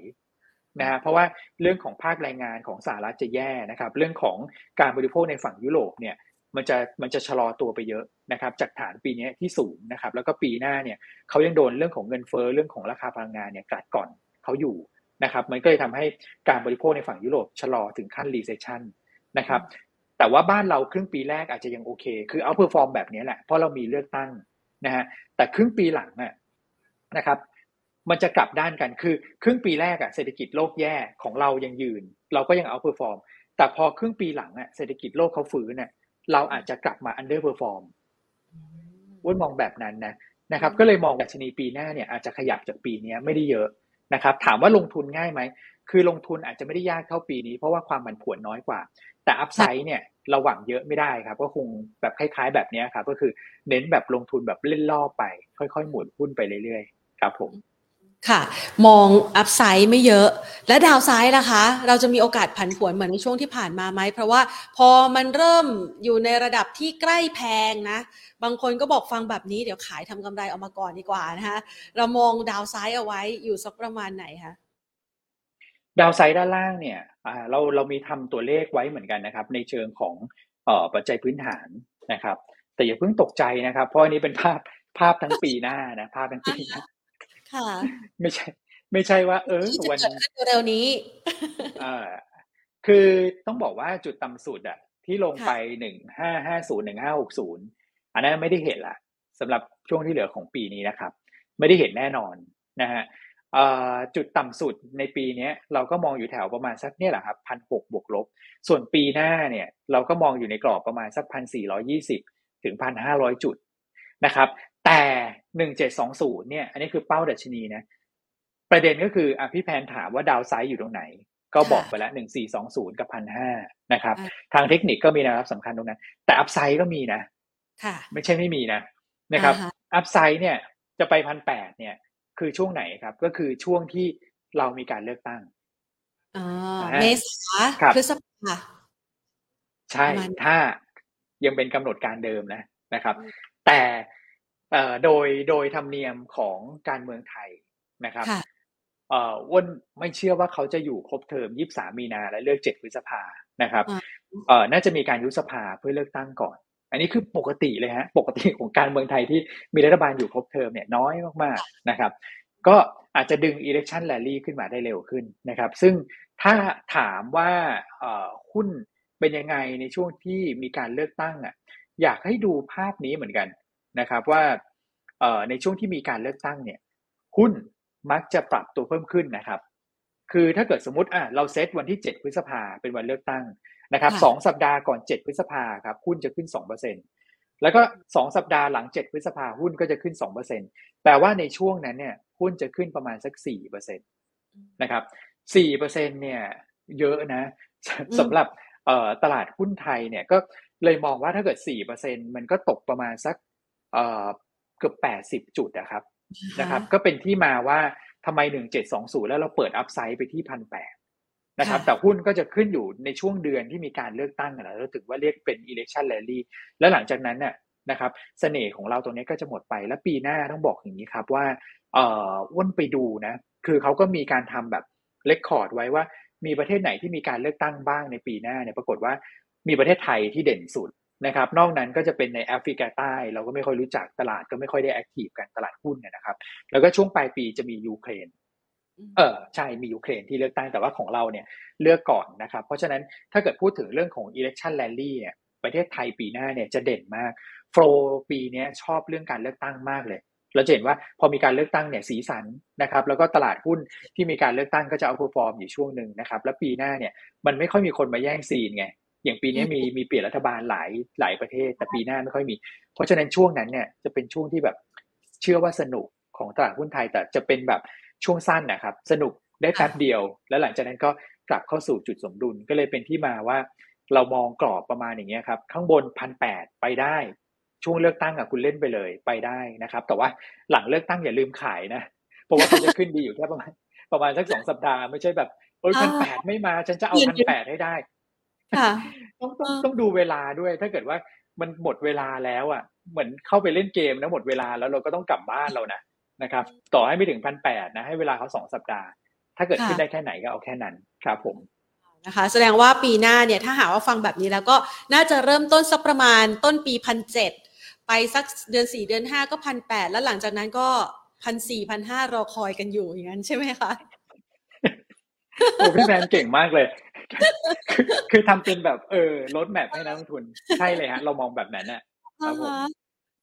นะฮะเพราะว่าเรื่องของภาคแรงงานของสหรัฐจะแย่นะครับ เรื่องของการบริโภคในฝั่งยุโรปเนี่ยมันจะมันจะชะลอตัวไปเยอะ นะครับจากฐานปีนี้ที่สูงนะครับแล้วก็ปีหน้าเนี่ยเขายังโดนเรื่องของเงินเฟ้อเรื่องของราคาพลังงานเนี่ยกัดกร่อนเขาอยู่นะครับมันก็เลยทำให้การบริโภคในฝั่งยุโรปชะลอถึงขั้น recessionนะครับแต่ว่าบ้านเราครึ่งปีแรกอาจจะยังโอเค คือ outperform แบบนี้แหละเพราะเรามีเลือกตั้งนะฮะแต่ครึ่งปีหลังอะนะครับมันจะกลับด้านกันคือครึ่งปีแรกอะเศรษฐกิจโลกแย่ของเรายังยืน เราก็ยัง outperform แต่พอครึ่งปีหลังอะเศรษฐกิจโลกเขาฟื้นเนี่ยเราอาจจะกลับมา underperform วุ้นมองแบบนั้นนะนะครับ ก็เลยมองดัชนีปีหน้าเนี่ยอาจจะขยับจากปีนี้ไม่ได้เยอะนะครับ ถามว่าลงทุนง่ายไหมคือลงทุนอาจจะไม่ได้ยากเท่าปีนี้เพราะว่าความผันผวนน้อยกว่า แต่อัพไซด์เนี่ยเราหวังเยอะไม่ได้ครับ ก็คงแบบคล้าย ๆ แบบนี้ครับก็คือเน้นแบบลงทุนแบบเล่นล่อไป ค่อย ๆ หมุนหุ้นไปเรื่อยๆ ครับผม ค่ะ มองอัพไซด์ไม่เยอะ และดาวไซด์ล่ะคะ เราจะมีโอกาสผันผวนเหมือนในช่วงที่ผ่านมาไหม เพราะว่าพอมันเริ่มอยู่ในระดับที่ใกล้แพงนะ บางคนก็บอกฟังแบบนี้เดี๋ยวขายทำกำไรออกมาก่อนดีกว่านะคะเรามองดาวไซด์เอาไว้อยู่สักประมาณไหนคะดาวไซด์ด้านล่างเนี่ยเราเรามีทำตัวเลขไว้เหมือนกันนะครับ ในเชิงของออปัจจัยพื้นฐานนะครับ แต่อย่าเพิ่งตกใจนะครับ เพราะอันนี้เป็นภาพภาพทั้งปีหน้านะภาพทั้งปีหน้า ค่ะ ไม่ใช่ ไม่ใช่ว่า เออวันเร็วนี้อ่าคือต้องบอกว่าจุดต่ำสุดอะที่ลงไปหนึ่งห้าห้าศูนย์หนึ่งห้าหกศูนย์อันนั้นไม่ได้เห็นละสำหรับช่วงที่เหลือของปีนี้นะครับ ไม่ได้เห็นแน่นอนนะฮะจุดต่ำสุดในปีนี้เราก็มองอยู่แถวประมาณสักเนี่ยแหละครับพันหกบวกลบ ส่วนปีหน้าเนี่ยเราก็มองอยู่ในกรอบประมาณสักพันสี่ร้อยี่สิบถึงพันห้าร้อยจุดนะครับ แต่หนึ่งเจ็ดสองศูนย์เนี่ย อันนี้คือเป้าดัชนีนะ ประเด็นก็คืออะพี่แพนถามว่าดาวไซด์อยู่ตรงไหน ก็บอกไปแล้วหนึ่งสี่สองศูนย์กับพันห้านะครับ ทางเทคนิคก็มีแนวรับสำคัญตรงนั้น แต่อัพไซด์ก็มีนะค่ะไม่ใช่ไม่มีนะนะครับอัพไซด์เนี่ยจะไปพันแปดเนี่ย คือช่วงไหนครับ ก็คือช่วงที่เรามีการเลือกตั้งอ๋อเมษาพฤษภาใช่ถ้ายังเป็นกำหนดการเดิมนะนะครับ แต่ โดยโดยธรรมเนียมของการเมืองไทยนะครับเอ่ออ้นไม่เชื่อว่าเขาจะอยู่ครบเทอมยี่สามีนาและเลือกเจ็ดพฤษภานะครับเอ่อน่าจะมีการยุบสภาเพื่อเลือกตั้งก่อน อันนี้คือปกติเลยฮะ ปกติของการเมืองไทยที่มีรัฐบาลอยู่ครบเทอมเนี่ยน้อยมากๆนะครับ ก็อาจจะดึง election rally ขึ้นมาได้เร็วขึ้นนะครับ ซึ่งถ้าถามว่าหุ้นเป็นยังไงในช่วงที่มีการเลือกตั้งอะอยากให้ดูภาพนี้เหมือนกัน นะครับว่าในช่วงที่มีการเลือกตั้งเนี่ยหุ้นมักจะปรับตัวเพิ่มขึ้นนะครับ คือถ้าเกิดสมมติอะเราเซตวันที่ 7 พฤษภาเป็นวันเลือกตั้งนะครับสองสัปดาห์ก่อน 7 พฤษภาครับหุ้นจะขึ้น 2%แล้วก็ 2 สัปดาห์หลัง 7 พฤษภาหุ้นก็จะขึ้น 2%แปลว่าในช่วงนั้นเนี่ยหุ้นจะขึ้นประมาณสัก 4%นะครับ4%เนี่ยเยอะนะสำหรับตลาดหุ้นไทยเนี่ยก็เลยมองว่าถ้าเกิด 4%มันก็ตกประมาณสัก เกือบ80จุดนะครับนะครับ ก็เป็นที่มาว่าทำไม1720แล้วเราเปิด upside ไปที่พันแปดนะครับ แต่หุ้นก็จะขึ้นอยู่ในช่วงเดือนที่มีการเลือกตั้งนะเราถึงว่าเรียกเป็น election rally แล้วหลังจากนั้นเนี่ยนะครับเสน่ห์ของเราตรงนี้ก็จะหมดไปแล้วปีหน้าต้องบอกอย่างนี้ครับว่าเอ่อวนไปดูนะ คือเขาก็มีการทำแบบ record ไว้ว่ามีประเทศไหนที่มีการเลือกตั้งบ้างในปีหน้าเนี่ยปรากฏว่ามีประเทศไทยที่เด่นสุด นะครับ นอกนั้นก็จะเป็นในแอฟริกาใต้ เราก็ไม่ค่อยรู้จักตลาดก็ไม่ค่อยได้ active กันตลาดหุ้นเนี่ยนะครับ แล้วก็ช่วงปลายปีจะมียูเครนเออใช่มียูเครนที่เลือกตั้งแต่ว่าของเราเนี่ยเลือกก่อนนะครับ เพราะฉะนั้นถ้าเกิดพูดถึงเรื่องของ election rally เนี่ยประเทศไทยปีหน้าเนี่ยจะเด่นมาก flow ปีนี้ชอบเรื่องการเลือกตั้งมากเลย เราเห็นว่าพอมีการเลือกตั้งเนี่ยสีสันนะครับ แล้วก็ตลาดหุ้นที่มีการเลือกตั้งก็จะ outperform อยู่ช่วงหนึ่งนะครับ แล้วปีหน้าเนี่ยมันไม่ค่อยมีคนมาแย่ง scene ไง อย่างปีนี้มีมีเปลี่ยนรัฐบาลหลายหลายประเทศ แต่ปีหน้าไม่ค่อยมี เพราะฉะนั้นช่วงนั้นเนี่ยจะเป็นช่วงที่แบบเชื่อว่าสนุกของตลาดหุ้นไทย แต่จะเป็นแบบช่วงสั้นนะครับ สนุกได้แป๊บเดียว แล้วหลังจากนั้นก็กลับเข้าสู่จุดสมดุลก็เลยเป็นที่มาว่า เรามองกรอบประมาณอย่างเงี้ยครับ ข้างบนพันแปดไปได้ช่วงเลือกตั้งอะคุณเล่นไปเลยไปได้นะครับ แต่ว่าหลังเลือกตั้งอย่าลืมขายนะเพราะว่ามันจะขึ้นดีอยู่แค่ประมาณประมาณสักสองสัปดาห์ไม่ใช่แบบโอ้ยพันแปดไม่มา ฉันจะเอาพันแปดให้ได้ ต้องต้องต้องดูเวลาด้วย ถ้าเกิดว่ามันหมดเวลาแล้วอะ เหมือนเข้าไปเล่นเกมนะหมดเวลาแล้วเราก็ต้องกลับบ้านเรานะนะครับ ต่อให้ไม่ถึงพันแปดนะให้เวลาเขาสองสัปดาห์ ถ้าเกิดขึ้นได้แค่ไหนก็เอาแค่นั้นครับผมนะคะแสดงว่าปีหน้าเนี่ยถ้าหาว่าฟังแบบนี้แล้วก็น่าจะเริ่มต้นสักประมาณต้นปีพันเจ็ดไปสักเดือนสี่เดือนห้าก็พันแปดแล้วหลังจากนั้นก็พันสี่พันห้ารอคอยกันอยู่อย่างนั้นใช่ไหมคะโอ้พี่แมนเก่งมากเลย คือคือทำเป็นแบบเออลดแมพให้นักลงทุน ใช่เลยฮะ เรามองแบบนั้นน่ะครับผม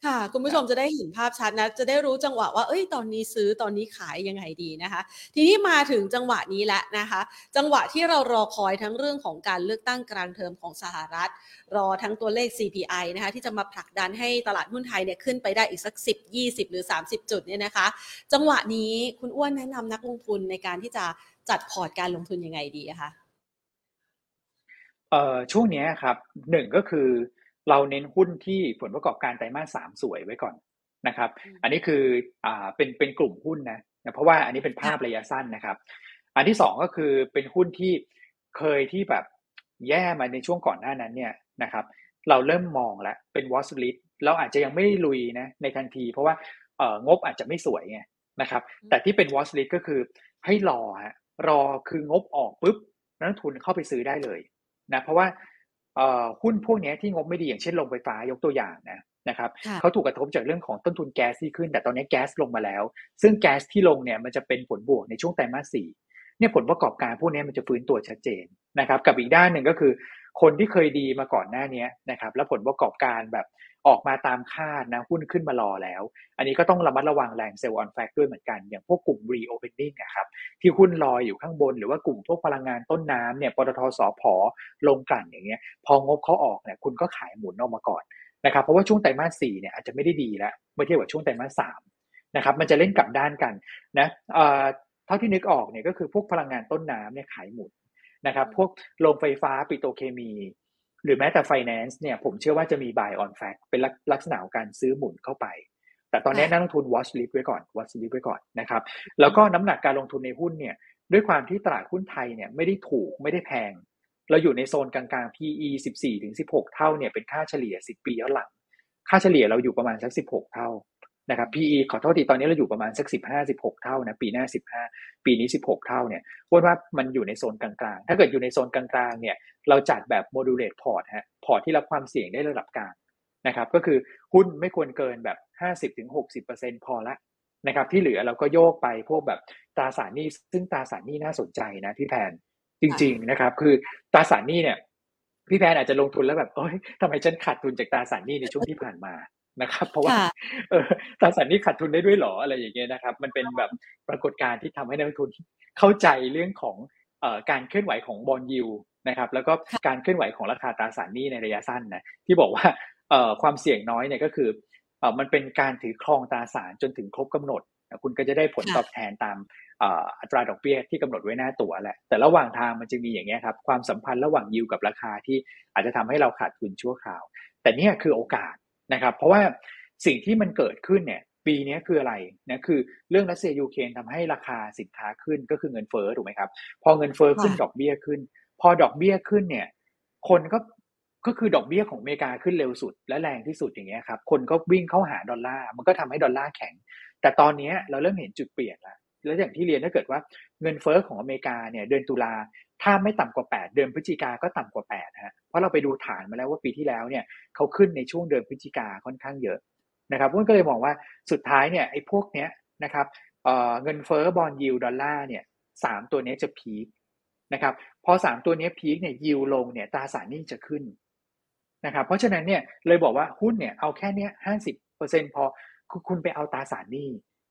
ค่ะ คุณผู้ชมจะได้เห็นภาพชัดนะ จะได้รู้จังหวะว่า เอ้ย ตอนนี้ซื้อตอนนี้ขายยังไงดีนะคะ ทีนี้มาถึงจังหวะนี้แล้วนะคะ จังหวะที่เรารอคอยทั้งเรื่องของการเลือกตั้งกลางเทอมของสหรัฐ รอทั้งตัวเลข CPI นะคะ ที่จะมาผลักดันให้ตลาดหุ้นไทยเนี่ยขึ้นไปได้อีกสัก 10 20 หรือ 30 จุดเนี่ยนะคะ จังหวะนี้คุณอ้วนแนะนำนักลงทุนในการที่จะจัดพอร์ตการลงทุนยังไงดีคะ เอ่อช่วงนี้ครับหนึ่งก็คือเราเน้นหุ้นที่ผลประกอบการไตรมาสสามสวยไว้ก่อนนะครับ อันนี้คืออ่าเป็นเป็นกลุ่มหุ้นนะเพราะว่าอันนี้เป็นภาพระยะสั้นนะครับ อันที่สองก็คือเป็นหุ้นที่เคยที่แบบแย่มาในช่วงก่อนหน้านั้นเนี่ยนะครับ เราเริ่มมองแล้วเป็นวอสลิตเราอาจจะยังไม่ลุยนะในทันที เพราะว่าเอ่องบอาจจะไม่สวยไงนะครับ แต่ที่เป็นวอสลิตก็คือให้รอฮะรอคืองบออกปุ๊บนักทุนเข้าไปซื้อได้เลย นะเพราะว่าหุ้นพวกนี้ที่งบไม่ดีอย่างเช่นลงไฟฟ้ายกตัวอย่างนะนะครับเขาถูกกระทบจากเรื่องของต้นทุนแก๊สที่ขึ้น แต่ตอนนี้แก๊สลงมาแล้ว ซึ่งแก๊สที่ลงเนี่ยมันจะเป็นผลบวกในช่วงไตรมาสสี่เนี่ยผลประกอบการพวกนี้มันจะฟื้นตัวชัดเจนนะครับ กับอีกด้านหนึ่งก็คือ คนที่เคยดีมาก่อนหน้านี้นะครับ แล้วผลประกอบการแบบ ออกมาตามคาดนะหุ้นขึ้นมารอแล้ว อันนี้ก็ต้องระมัดระวังแรง sell on fact ด้วยเหมือนกัน อย่างพวกกลุ่ม reopening นะครับที่หุ้นลอยอยู่ข้างบน หรือว่ากลุ่มพวกพลังงานต้นน้ำเนี่ยปตท.สผ.ลงกลั่นอย่างเงี้ยพองบเขาออกเนี่ยคุณก็ขายหมุนออกมาก่อนนะครับเพราะว่าช่วงไตรมาสสี่เนี่ยอาจจะไม่ได้ดีแล้วเมื่อเทียบกับช่วงไตรมาสสามนะครับมันจะเล่นกลับด้านกันนะเท่าที่นึกออกเนี่ยก็คือพวกพลังงานต้นน้ำเนี่ยขายหมุนนะครับพวกโรงไฟฟ้าปิโตเคมี หรือแม้แต่ finance เนี่ยผมเชื่อว่าจะมี buy on fact เป็นลักษณะของการซื้อหมุนเข้าไป แต่ตอนนี้นักลงทุน watch list ไว้ก่อน watch list ไว้ก่อนนะครับแล้วก็น้ำหนักการลงทุนในหุ้นเนี่ยด้วยความที่ตลาดหุ้นไทยเนี่ยไม่ได้ถูกไม่ได้แพง เราอยู่ในโซนกลางๆ PE 14-16 เท่าเนี่ยเป็นค่าเฉลี่ย 10 ปีย้อนหลัง ค่าเฉลี่ยเราอยู่ประมาณสัก 16 เท่า นะครับ PE ขอโทษทีตอนนี้เราอยู่ประมาณสัก 15 16 เท่านะปีหน้า 15 ปีนี้ 16 เท่าเนี่ยพูดว่ามันอยู่ในโซนกลางๆ ถ้าเกิดอยู่ในโซนกลางๆเนี่ยเราจัดแบบ moderate พอร์ตฮะพอร์ตที่รับความเสี่ยงได้ระดับกลางนะครับก็คือหุ้นไม่ควรเกินแบบ 50-60%พอละนะครับที่เหลือเราก็โยกไปพวกแบบตราสารหนี้ซึ่งตราสารหนี้น่าสนใจนะพี่แพนจริง ๆนะครับ คือตราสารหนี้เนี่ยพี่แพนอาจจะลงทุนแล้วแบบเอ้ยทำไมฉันขาดทุนจากตราสารหนี้ในช่วงที่ผ่านมา นะครับ เพราะว่าเออตราสารนี้ขาดทุนได้ด้วยหรออะไรอย่างเงี้ยนะครับ มันเป็นแบบปรากฏการณ์ที่ทำให้นักลงทุนเข้าใจเรื่องของเอ่อการเคลื่อนไหวของบอลยูนะครับแล้วก็การเคลื่อนไหวของราคาตราสารหนี้ในระยะสั้นนะที่บอกว่าเอ่อความเสี่ยงน้อยเนี่ยก็คือเอ่อมันเป็นการถือครองตราสารจนถึงครบกำหนด คุณก็จะได้ผลตอบแทนตามอัตราดอกเบี้ยที่กำหนดไว้หน้าตั๋วแหละ แต่ระหว่างทางมันจะมีอย่างเงี้ยครับความสัมพันธ์ระหว่างยิวกับราคาที่อาจจะทำให้เราขาดทุนชั่วคราว แต่เนี่ยคือโอกาส นะครับ เพราะว่าสิ่งที่มันเกิดขึ้นเนี่ยปีนี้คืออะไรนะคือเรื่องรัสเซียยูเครนทำให้ราคาสินค้าขึ้นก็คือเงินเฟ้อถูกไหมครับ พอเงินเฟ้อขึ้นดอกเบี้ยขึ้น พอดอกเบี้ยขึ้นเนี่ย คนก็ก็คือดอกเบี้ยของอเมริกาขึ้นเร็วสุด และแรงที่สุดอย่างเงี้ยครับคนก็วิ่งเข้าหาดอลลาร์มันก็ทำให้ดอลลาร์แข็ง แต่ตอนนี้เราเริ่มเห็นจุดเปลี่ยนแล้ว แล้วอย่างที่เรียนถ้าเกิดว่าเงินเฟ้อของอเมริกาเนี่ยเดือนตุลาถ้าไม่ต่ำกว่า 8 เดือนพฤศจิกาก็ต่ำกว่า8ฮะเพราะเราไปดูฐานมาแล้วว่าปีที่แล้วเนี่ยเขาขึ้นในช่วงเดือนพฤศจิกาค่อนข้างเยอะนะครับพุ้นก็เลยมองว่าสุดท้ายเนี่ยไอ้พวกเนี้ยนะครับเงินเฟ้อบอลยิวดอลลาร์เนี่ยสามตัวนี้จะพีคนะครับพอสามตัวนี้พีคเนี่ยยิวลงเนี่ยตราสารนี้จะขึ้นนะครับเพราะฉะนั้นเนี่ยเลยบอกว่าหุ้นเนี่ยเอาแค่เนี้ยห้าสิบเปอร์เซ็นพอคุณไปเอาตราสารหนี้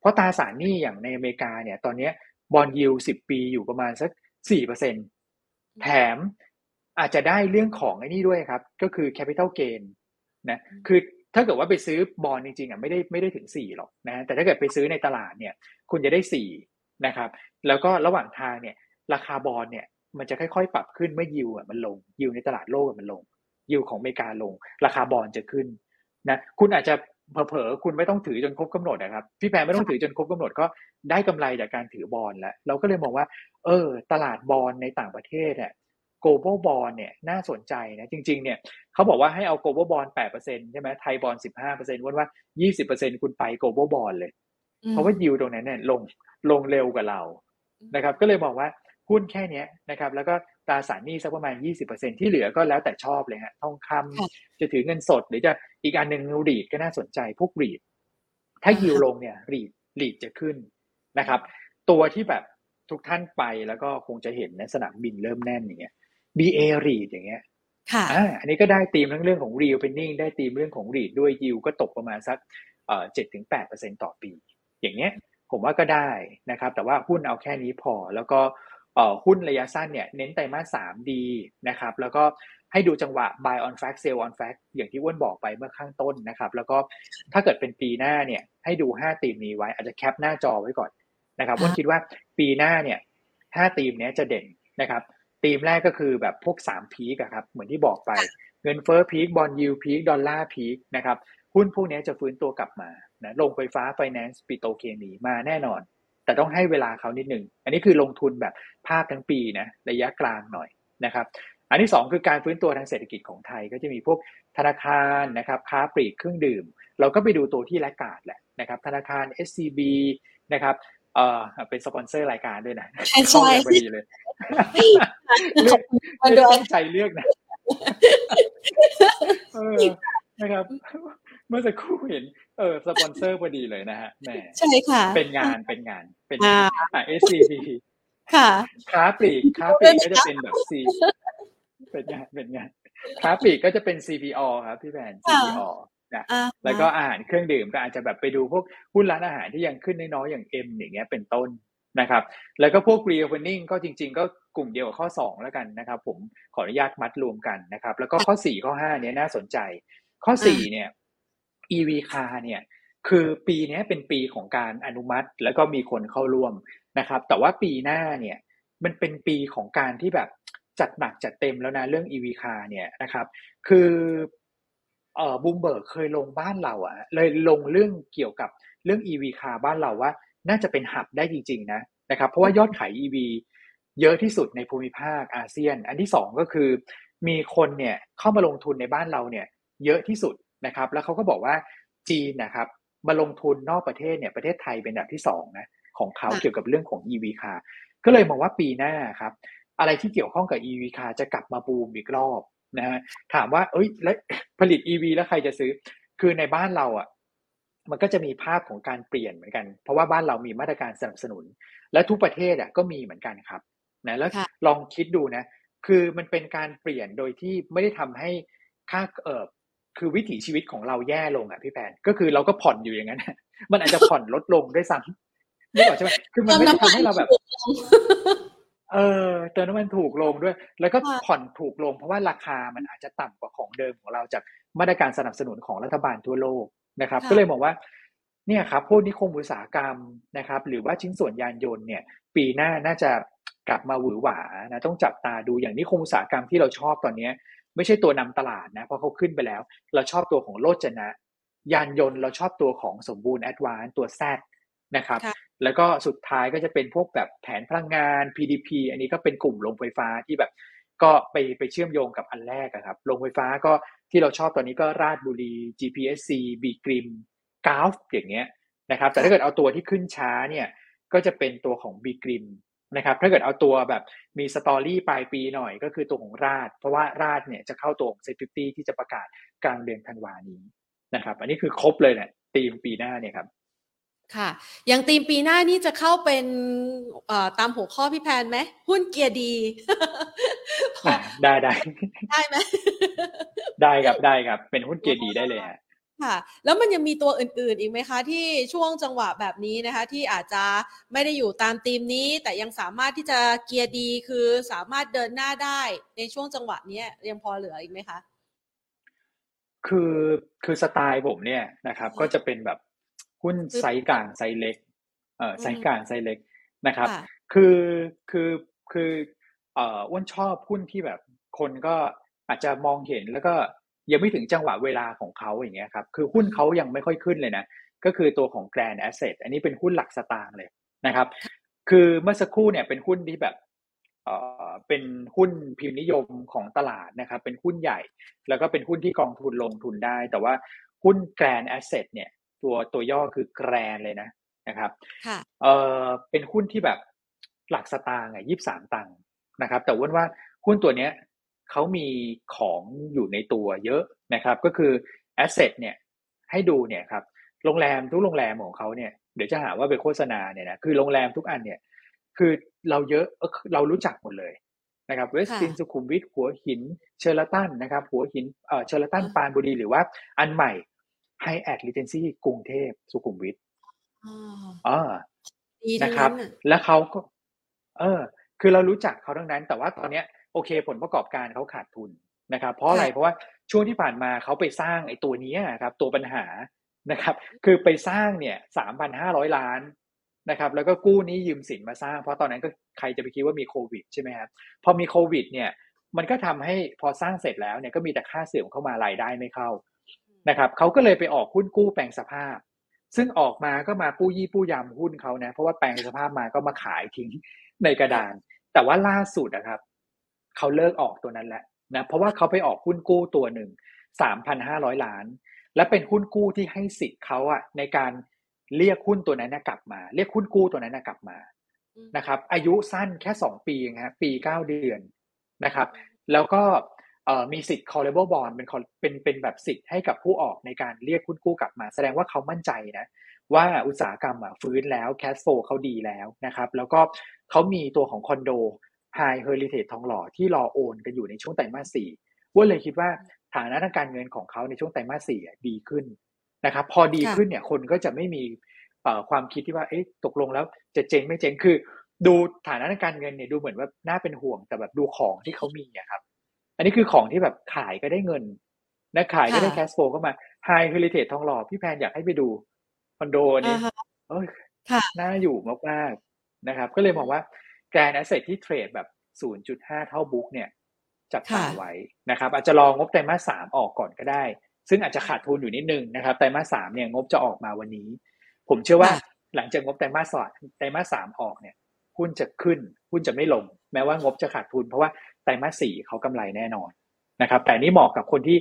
ราะตราสารหนี้อย่างในอเมริกาเนี่ย ตอนนี้บอลยิวสิบปีอยู่ประมาณสักสี่เปอร์เซ็นแถมอาจจะได้เรื่องของไอ้นี่ด้วยครับ ก็คือ capital gain นะคือถ้าเกิดว่าไปซื้อบอลจริงๆอะไม่ได้ไม่ได้ถึงสี่หรอกนะแต่ถ้าเกิดไปซื้อในตลาดเนี่ย คุณจะได้สี่นะครับ แล้วก็ระหว่างทางเนี่ย ราคาบอลเนี่ย มันจะค่อยๆ ปรับขึ้นเมื่อยิวอะมันลงยิวในตลาดโลกมันลงยิวของอเมริกาลง ราคาบอลจะขึ้นนะคุณอาจจะ เผลอๆคุณไม่ต้องถือจนครบกำหนดนะครับ พี่แพรไม่ต้องถือจนครบกำหนดก็ได้กำไรจากการถือบอลแล้ว เราก็เลยมองว่า เออ ตลาดบอลในต่างประเทศเนี่ย global bond เนี่ยน่าสนใจนะจริง ๆ เนี่ยเขาบอกว่าให้เอา global bond 8%ใช่ไหมไทยบอล15%ว่าว่า 20%คุณไป global bond เลย เพราะว่ายิวตรงนั้นเนี่ยลงลงเร็วกว่าเรานะครับ ก็เลยบอกว่าหุ้นแค่นี้นะครับ แล้วก็ ตราสารหนี้สักประมาณ 20%ที่เหลือก็แล้วแต่ชอบเลยฮะทองคำจะถือเงินสด หรือจะอีกอันหนึ่งรีดก็น่าสนใจพวกรีด ถ้ายิวลงเนี่ยรีดรีดจะขึ้นนะครับ ตัวที่แบบทุกท่านไปแล้วก็คงจะเห็นในสนามบินเริ่มแน่นอย่างเงี้ย BA รีดอย่างเงี้ยค่ะอ่าอันนี้ก็ได้ตีมทั้งเรื่องของ reopening ได้ตีมเรื่องของรีดด้วยยิวก็ตกประมาณสักเอ่อเจ็ดถึงแปดเปอร์เซ็นต่อปี อย่างเงี้ยผมว่าก็ได้นะครับ แต่ว่าหุ้นเอาแค่นี้พอแล้วก็เอ่อ หุ้นระยะสั้นเนี่ยเน้นไตรมาสสามดีนะครับ แล้วก็ให้ดูจังหวะ buy on fact sell on fact อย่างที่อ้วนบอกไปเมื่อข้างต้นนะครับ แล้วก็ถ้าเกิดเป็นปีหน้าเนี่ย ให้ดูห้าตีมนี้ไว้ อาจจะแคปหน้าจอไว้ก่อนนะครับอ้วนคิดว่าปีหน้าเนี่ยห้าธีมนี้จะเด่นนะครับธีมแรกก็คือแบบพวก3 peak ครับ เหมือนที่บอกไป เงินเฟ้อ peak bond yield peak ดอลลาร์ peak นะครับ หุ้นพวกนี้จะฟื้นตัวกลับมานะโรงไฟฟ้าไฟแนนซ์ปิโตรเคมีมาแน่นอน แต่ต้องให้เวลาเขานิดหนึ่ง อันนี้คือลงทุนแบบภาพทั้งปีนะระยะกลางหน่อยนะครับ อันที่ 2 คือการฟื้นตัวทางเศรษฐกิจของไทย ก็จะมีพวกธนาคารนะครับค้าปลีกเครื่องดื่ม เราก็ไปดูตัวที่แลกกาดแหละนะครับธนาคาร SCB นะครับเออเป็นสปอนเซอร์รายการด้วยนะใช่ใช่พอดีเลยเลือกไม่ต้องใจเลือกนะเออนะครับ เมื่อสักครู่เห็นเออสปอนเซอร์พอดีเลยนะฮะแหมใช่ค่ะ เป็นงานเป็นงานเป็นอ่า SCB ค่ะค้าปลีกค้าปลีกก็จะเป็นแบบ C เป็นงานเป็นงานค้าปลีกก็จะเป็น CPO ครับพี่แบน CPO นะแล้วก็อาหารเครื่องดื่มก็อาจจะแบบไปดูพวกหุ้นร้านอาหารที่ยังขึ้นน้อยๆอย่างเอ็มอย่างเงี้ยเป็นต้นนะครับ แล้วก็พวก reopening ก็จริง ๆ ก็กลุ่มเดียวกับข้อ 2 แล้วกันนะครับ ผมขออนุญาตมัดรวมกันนะครับ แล้วก็ข้อ 4 ข้อ 5 เนี้ยน่าสนใจ ข้อ 4 เนี่ย EV car เนี่ยคือปีนี้เป็นปีของการอนุมัติแล้วก็มีคนเข้าร่วมนะครับ แต่ว่าปีหน้าเนี่ยมันเป็นปีของการที่แบบจัดหนักจัดเต็มแล้วนะเรื่อง EV car เนี่ยนะครับ คือเอ่อบูมเบิร์กเคยลงบ้านเราอะเลยลงเรื่องเกี่ยวกับเรื่อง EV car บ้านเราว่า น่าจะเป็น hub ได้จริง ๆ นะนะครับเพราะว่ายอดขาย EV เยอะที่สุดในภูมิภาคอาเซียน อันที่สองก็คือมีคนเนี่ยเข้ามาลงทุนในบ้านเราเนี่ยเยอะที่สุด นะครับ แล้วเขาก็บอกว่าจีนนะครับมาลงทุนนอกประเทศเนี่ยประเทศไทยเป็นอันดับที่สองนะของเขาเกี่ยวกับเรื่องของ EV car ก็เลยมองว่าปีหน้าครับ อะไรที่เกี่ยวข้องกับ EV car จะกลับมาบูมอีกรอบนะฮะถามว่า เอ้ยแล้วผลิต EV แล้วใครจะซื้อ คือในบ้านเราอะมันก็จะมีภาพของการเปลี่ยนเหมือนกัน เพราะว่าบ้านเรามีมาตรการสนับสนุน และทุกประเทศอะก็มีเหมือนกันครับนะแล้วลองคิดดูนะ คือมันเป็นการเปลี่ยนโดยที่ไม่ได้ทำให้ค่าเออ คือวิถีชีวิตของเราแย่ลงอะพี่แพนก็คือเราก็ผ่อนอยู่อย่างนั้นมันอาจจะผ่อนลดลงด้วยซ้ำนี่บอกใช่ไหมคือมันไม่ได้ทำให้เราแบบ เออเติมน้ำมันถูกลงด้วย แล้วก็ผ่อนถูกลง เพราะว่าราคามันอาจจะต่ำกว่าของเดิมของเราจากมาตรการสนับสนุนของรัฐบาลทั่วโลกนะครับ ก็เลยมองว่าเนี่ยครับพวกนิคมอุตสาหกรรมนะครับ หรือว่าชิ้นส่วนยานยนต์เนี่ย ปีหน้าน่าจะกลับมาหวือหวานะต้องจับตาดูอย่างนิคมอุตสาหกรรมที่เราชอบตอนนี้ ไม่ใช่ตัวนำตลาดนะเพราะเขาขึ้นไปแล้ว เราชอบตัวของโรจนะ ยานยนต์เราชอบตัวของสมบูรณ์แอ๊ดวานซ์ตัว SAT นะครับ แล้วก็สุดท้ายก็จะเป็นพวกแบบแผนพลังงาน PDP อันนี้ก็เป็นกลุ่มโรงไฟฟ้าที่แบบ ก็ไปไปเชื่อมโยงกับอันแรกครับโรงไฟฟ้าก็ที่เราชอบตอนนี้ก็ราชบุรี GPSC B.Grimm GULF อย่างเงี้ยนะครับ แต่ถ้าเกิดเอาตัวที่ขึ้นช้าเนี่ยก็จะเป็นตัวของ B.Grimm นะครับถ้าเกิดเอาตัวแบบมี story ปลายปีหน่อยก็คือตัวของราชเพราะว่าราชเนี่ยจะเข้าตัวของ SET50ที่จะประกาศกลางเดือนธันวานี้นะครับ อันนี้คือครบเลยแหละตีมปีหน้าเนี่ยครับค่ะอย่างตีมปีหน้านี่จะเข้าเป็นตามหัวข้อพี่แพนไหมหุ้นเกียร์ดีได้ได้ได้ไหมได้ครับได้ครับ เป็นหุ้นเกียร์ดีได้เลยฮะ ค่ะ แล้วมันยังมีตัวอื่นๆ อีกไหมคะ ที่ช่วงจังหวะแบบนี้นะคะ ที่อาจจะไม่ได้อยู่ตามธีมนี้ แต่ยังสามารถที่จะเกียร์ดีคือสามารถเดินหน้าได้ในช่วงจังหวะนี้ยังพอเหลืออีกไหมคะ คือคือสไตล์ผมเนี่ยนะครับ ก็จะเป็นแบบหุ้นไซส์กลางไซส์เล็กเอ่อไซส์กลางไซส์เล็กนะครับ คือคือคือเอ่ออ้วนชอบหุ้นที่แบบคนก็อาจจะมองเห็นแล้วก็ ยังไม่ถึงจังหวะเวลาของเขาอย่างเงี้ยครับคือหุ้นเขายังไม่ค่อยขึ้นเลยนะก็คือตัวของ Grand Asset อันนี้เป็นหุ้นหลักสตางค์เลยนะครับ คือเมื่อสักครู่เนี่ยเป็นหุ้นที่แบบเอ่อเป็นหุ้นพิมพ์นิยมของตลาดนะครับ เป็นหุ้นใหญ่ แล้วก็เป็นหุ้นที่กองทุนลงทุนได้ แต่ว่าหุ้น Grand Asset เนี่ยตัวตัวย่อคือแกรนเลยนะนะครับเออเป็นหุ้นที่แบบหลักสตางค์อะยี่สามตังค์นะครับ แต่ว่าว่าหุ้นตัวเนี้ย เขามีของอยู่ในตัวเยอะนะครับ ก็คือแอสเซทเนี่ยให้ดูเนี่ยครับโรงแรมทุกโรงแรมของเขาเนี่ยเดี๋ยวจะหาว่าไปโฆษณาเนี่ยนะคือโรงแรมทุกอันเนี่ยคือเราเยอะเรารู้จักหมดเลยนะครับ Westin สุขุมวิทหัวหิน Sheraton นะครับหัวหินเอ่อ Sheraton ปราณบุรีหรือว่าอันใหม่ Hyatt Regency กรุงเทพสุขุมวิทอ่านะครับ แล้วเขาก็ เออ คือเรารู้จักเขาทั้งนั้น แต่ว่าตอนเนี้ย โอเค ผลประกอบการเขาขาดทุนนะครับ เพราะอะไรเพราะว่าช่วงที่ผ่านมาเขาไปสร้างไอ้ตัวนี้ครับ ตัวปัญหานะครับ คือไปสร้างเนี่ยสามพันห้าร้อยล้านนะครับ แล้วก็กู้นี้ยืมสินมาสร้าง เพราะตอนนั้นก็ใครจะไปคิดว่ามีโควิดใช่ไหมครับพอมีโควิด เนี่ยมันก็ทำให้พอสร้างเสร็จแล้วเนี่ยก็มีแต่ค่าเสื่อมเข้ามารายได้ไม่เข้านะครับเขาก็เลยไปออกหุ้นกู้แปลงสภาพ ซึ่งออกมาก็มาปู้ยี่ปู้ยำหุ้นเขานะเพราะว่าแปลงสภาพมาก็มาขายทิ้งในกระดาน แต่ว่าล่าสุดนะครับ เขาเลิกออกตัวนั้นแหละนะเพราะว่าเขาไปออกหุ้นกู้ตัวหนึ่งสามพันห้าร้อยล้าน และเป็นหุ้นกู้ที่ให้สิทธิ์เขาอะในการเรียกหุ้นตัวนั้นกลับมา เรียกหุ้นกู้ตัวนั้นกลับมานะครับ อายุสั้นแค่สองปีนะปีเก้าเดือนนะครับ แล้วก็มีสิทธิ์ callable bond เป็นเป็นเป็นแบบสิทธิ์ให้กับผู้ออกในการเรียกหุ้นกู้กลับมา แสดงว่าเขามั่นใจนะว่าอุตสาหกรรมฟื้นแล้ว cash flow เขาดีแล้วนะครับ แล้วก็เขามีตัวของคอนโด High Heritage ทองหล่อที่รอโอนกันอยู่ในช่วงไตรมาสสี่ว่าเลยคิดว่าฐานะทางการเงินของเขาในช่วงไตรมาสสี่ดีขึ้นนะครับ พอดีขึ้นเนี่ยคนก็จะไม่มีความคิดที่ว่าเอ๊ะตกลงแล้วจะเจ๊งไม่เจ๊งคือ ดูฐานะทางการเงินเนี่ยดูเหมือนว่าน่าเป็นห่วงแต่แบบดูของที่เขามีอะครับ อันนี้คือของที่แบบขายก็ได้เงินนะขายก็ได้แคสโฟเข้ามาไฮเฮลิเท e ทองหล่อพี่แพนอยากให้ไปดูคอนโดนี้เอ้ยน่าอยู่มากๆนะครับ ก็เลยมองว่า Grande Asset ที่ trade แบบ 0.5 เท่า book เนี่ย จับตาไว้นะครับ อาจจะรองงบไตรมาสสามออกก่อนก็ได้ ซึ่งอาจจะขาดทุนอยู่นิดนึงนะครับไตรมาสสามเนี่ยงบจะออกมาวันนี้ ผมเชื่อว่าหลังจากงบไตรมาสสองไตรมาสสามออกเนี่ยหุ้นจะขึ้นหุ้นจะไม่ลง แม้ว่างบจะขาดทุน เพราะว่าไตรมาสสี่เขากำไรแน่นอนนะครับ แต่นี่เหมาะกับคนที่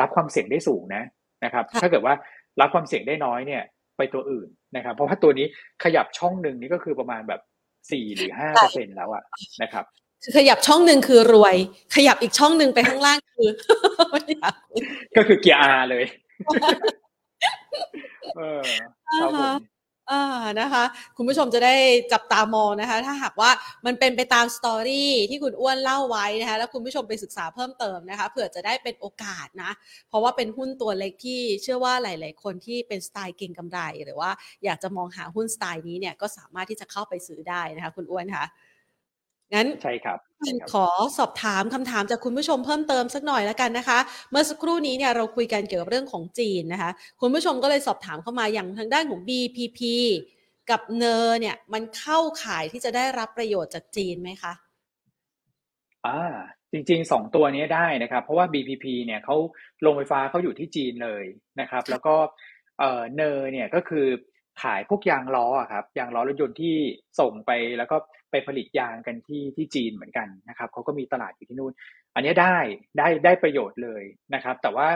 รับความเสี่ยงได้สูงนะนะครับ ถ้าเกิดว่ารับความเสี่ยงได้น้อยเนี่ย ไปตัวอื่นนะครับ เพราะว่าตัวนี้ขยับช่องหนึ่งนี่ก็คือประมาณแบบ สี่หรือห้าเปอร์เซ็นแล้วอะนะครับคือขยับช่องหนึ่งคือรวย ขยับอีกช่องหนึ่งไปข้างล่างคือก็คือเกียร์อาเลย เออครับผม อ่านะคะคุณผู้ชมจะได้จับตามองนะคะ ถ้าหากว่ามันเป็นไปตามสตอรี่ที่คุณอ้วนเล่าไว้นะคะแล้วคุณผู้ชมไปศึกษาเพิ่มเติมนะคะเผื่อจะได้เป็นโอกาสนะ เพราะว่าเป็นหุ้นตัวเล็กที่เชื่อว่าหลาย ๆ คนที่เป็นสไตล์เก่งกำไร หรือว่าอยากจะมองหาหุ้นสไตล์นี้เนี่ยก็สามารถที่จะเข้าไปซื้อได้นะคะ คุณอ้วนค่ะ งั้นใช่ครับขอสอบถามคำถามจากคุณผู้ชมเพิ่มเติมสักหน่อยแล้วกันนะคะ เมื่อสักครู่นี้เนี่ยเราคุยกันเกี่ยวกับเรื่องของจีนนะคะ คุณผู้ชมก็เลยสอบถามเข้ามาอย่างทางด้านของ BPP กับเนอเนี่ยมันเข้าข่ายที่จะได้รับประโยชน์จากจีนไหมคะอ่าจริงๆสองตัวนี้ได้นะครับ เพราะว่า BPP เนี่ยเขาลงไฟฟ้าเขาอยู่ที่จีนเลยนะครับ แล้วก็เออเนอเนี่ยก็คือ ขายพวกยางล้อครับยางล้อรถยนต์ที่ส่งไปแล้วก็ไปผลิตยางกันที่ที่จีนเหมือนกันนะครับเขาก็มีตลาดอยู่ที่นู่น อันนี้ได้ได้ได้ประโยชน์เลยนะครับ แต่ว่า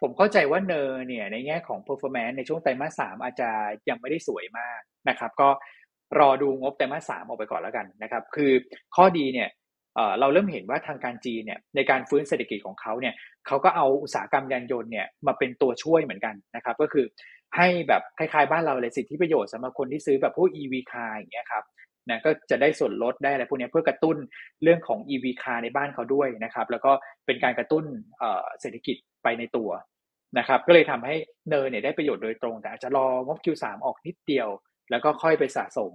ผมเข้าใจว่าเนอเนี่ยในแง่ของ performance ในช่วงไตรมาสสามอาจจะยังไม่ได้สวยมากนะครับ ก็รอดูงบไตรมาสสามออกไปก่อนแล้วกันนะครับ คือข้อดีเนี่ย เราเริ่มเห็นว่าทางการจีนเนี่ยในการฟื้นเศรษฐกิจของเขาเนี่ยเขาก็เอาอุตสาหกรรมยานยนต์เนี่ยมาเป็นตัวช่วยเหมือนกันนะครับ ก็คือให้แบบคล้ายๆบ้านเราเลยสิทธิประโยชน์สำหรับคนที่ซื้อแบบพวก EV car อย่างเงี้ยครับนะก็จะได้ส่วนลดได้อะไรพวกนี้เพื่อกระตุ้นเรื่องของ EV car ในบ้านเขาด้วยนะครับ แล้วก็เป็นการกระตุ้นเศรษฐกิจไปในตัวนะครับ ก็เลยทำให้NER เนี่ยได้ประโยชน์โดยตรง แต่อาจจะรองบ Q3 ออกนิดเดียว แล้วก็ค่อยไปสะสม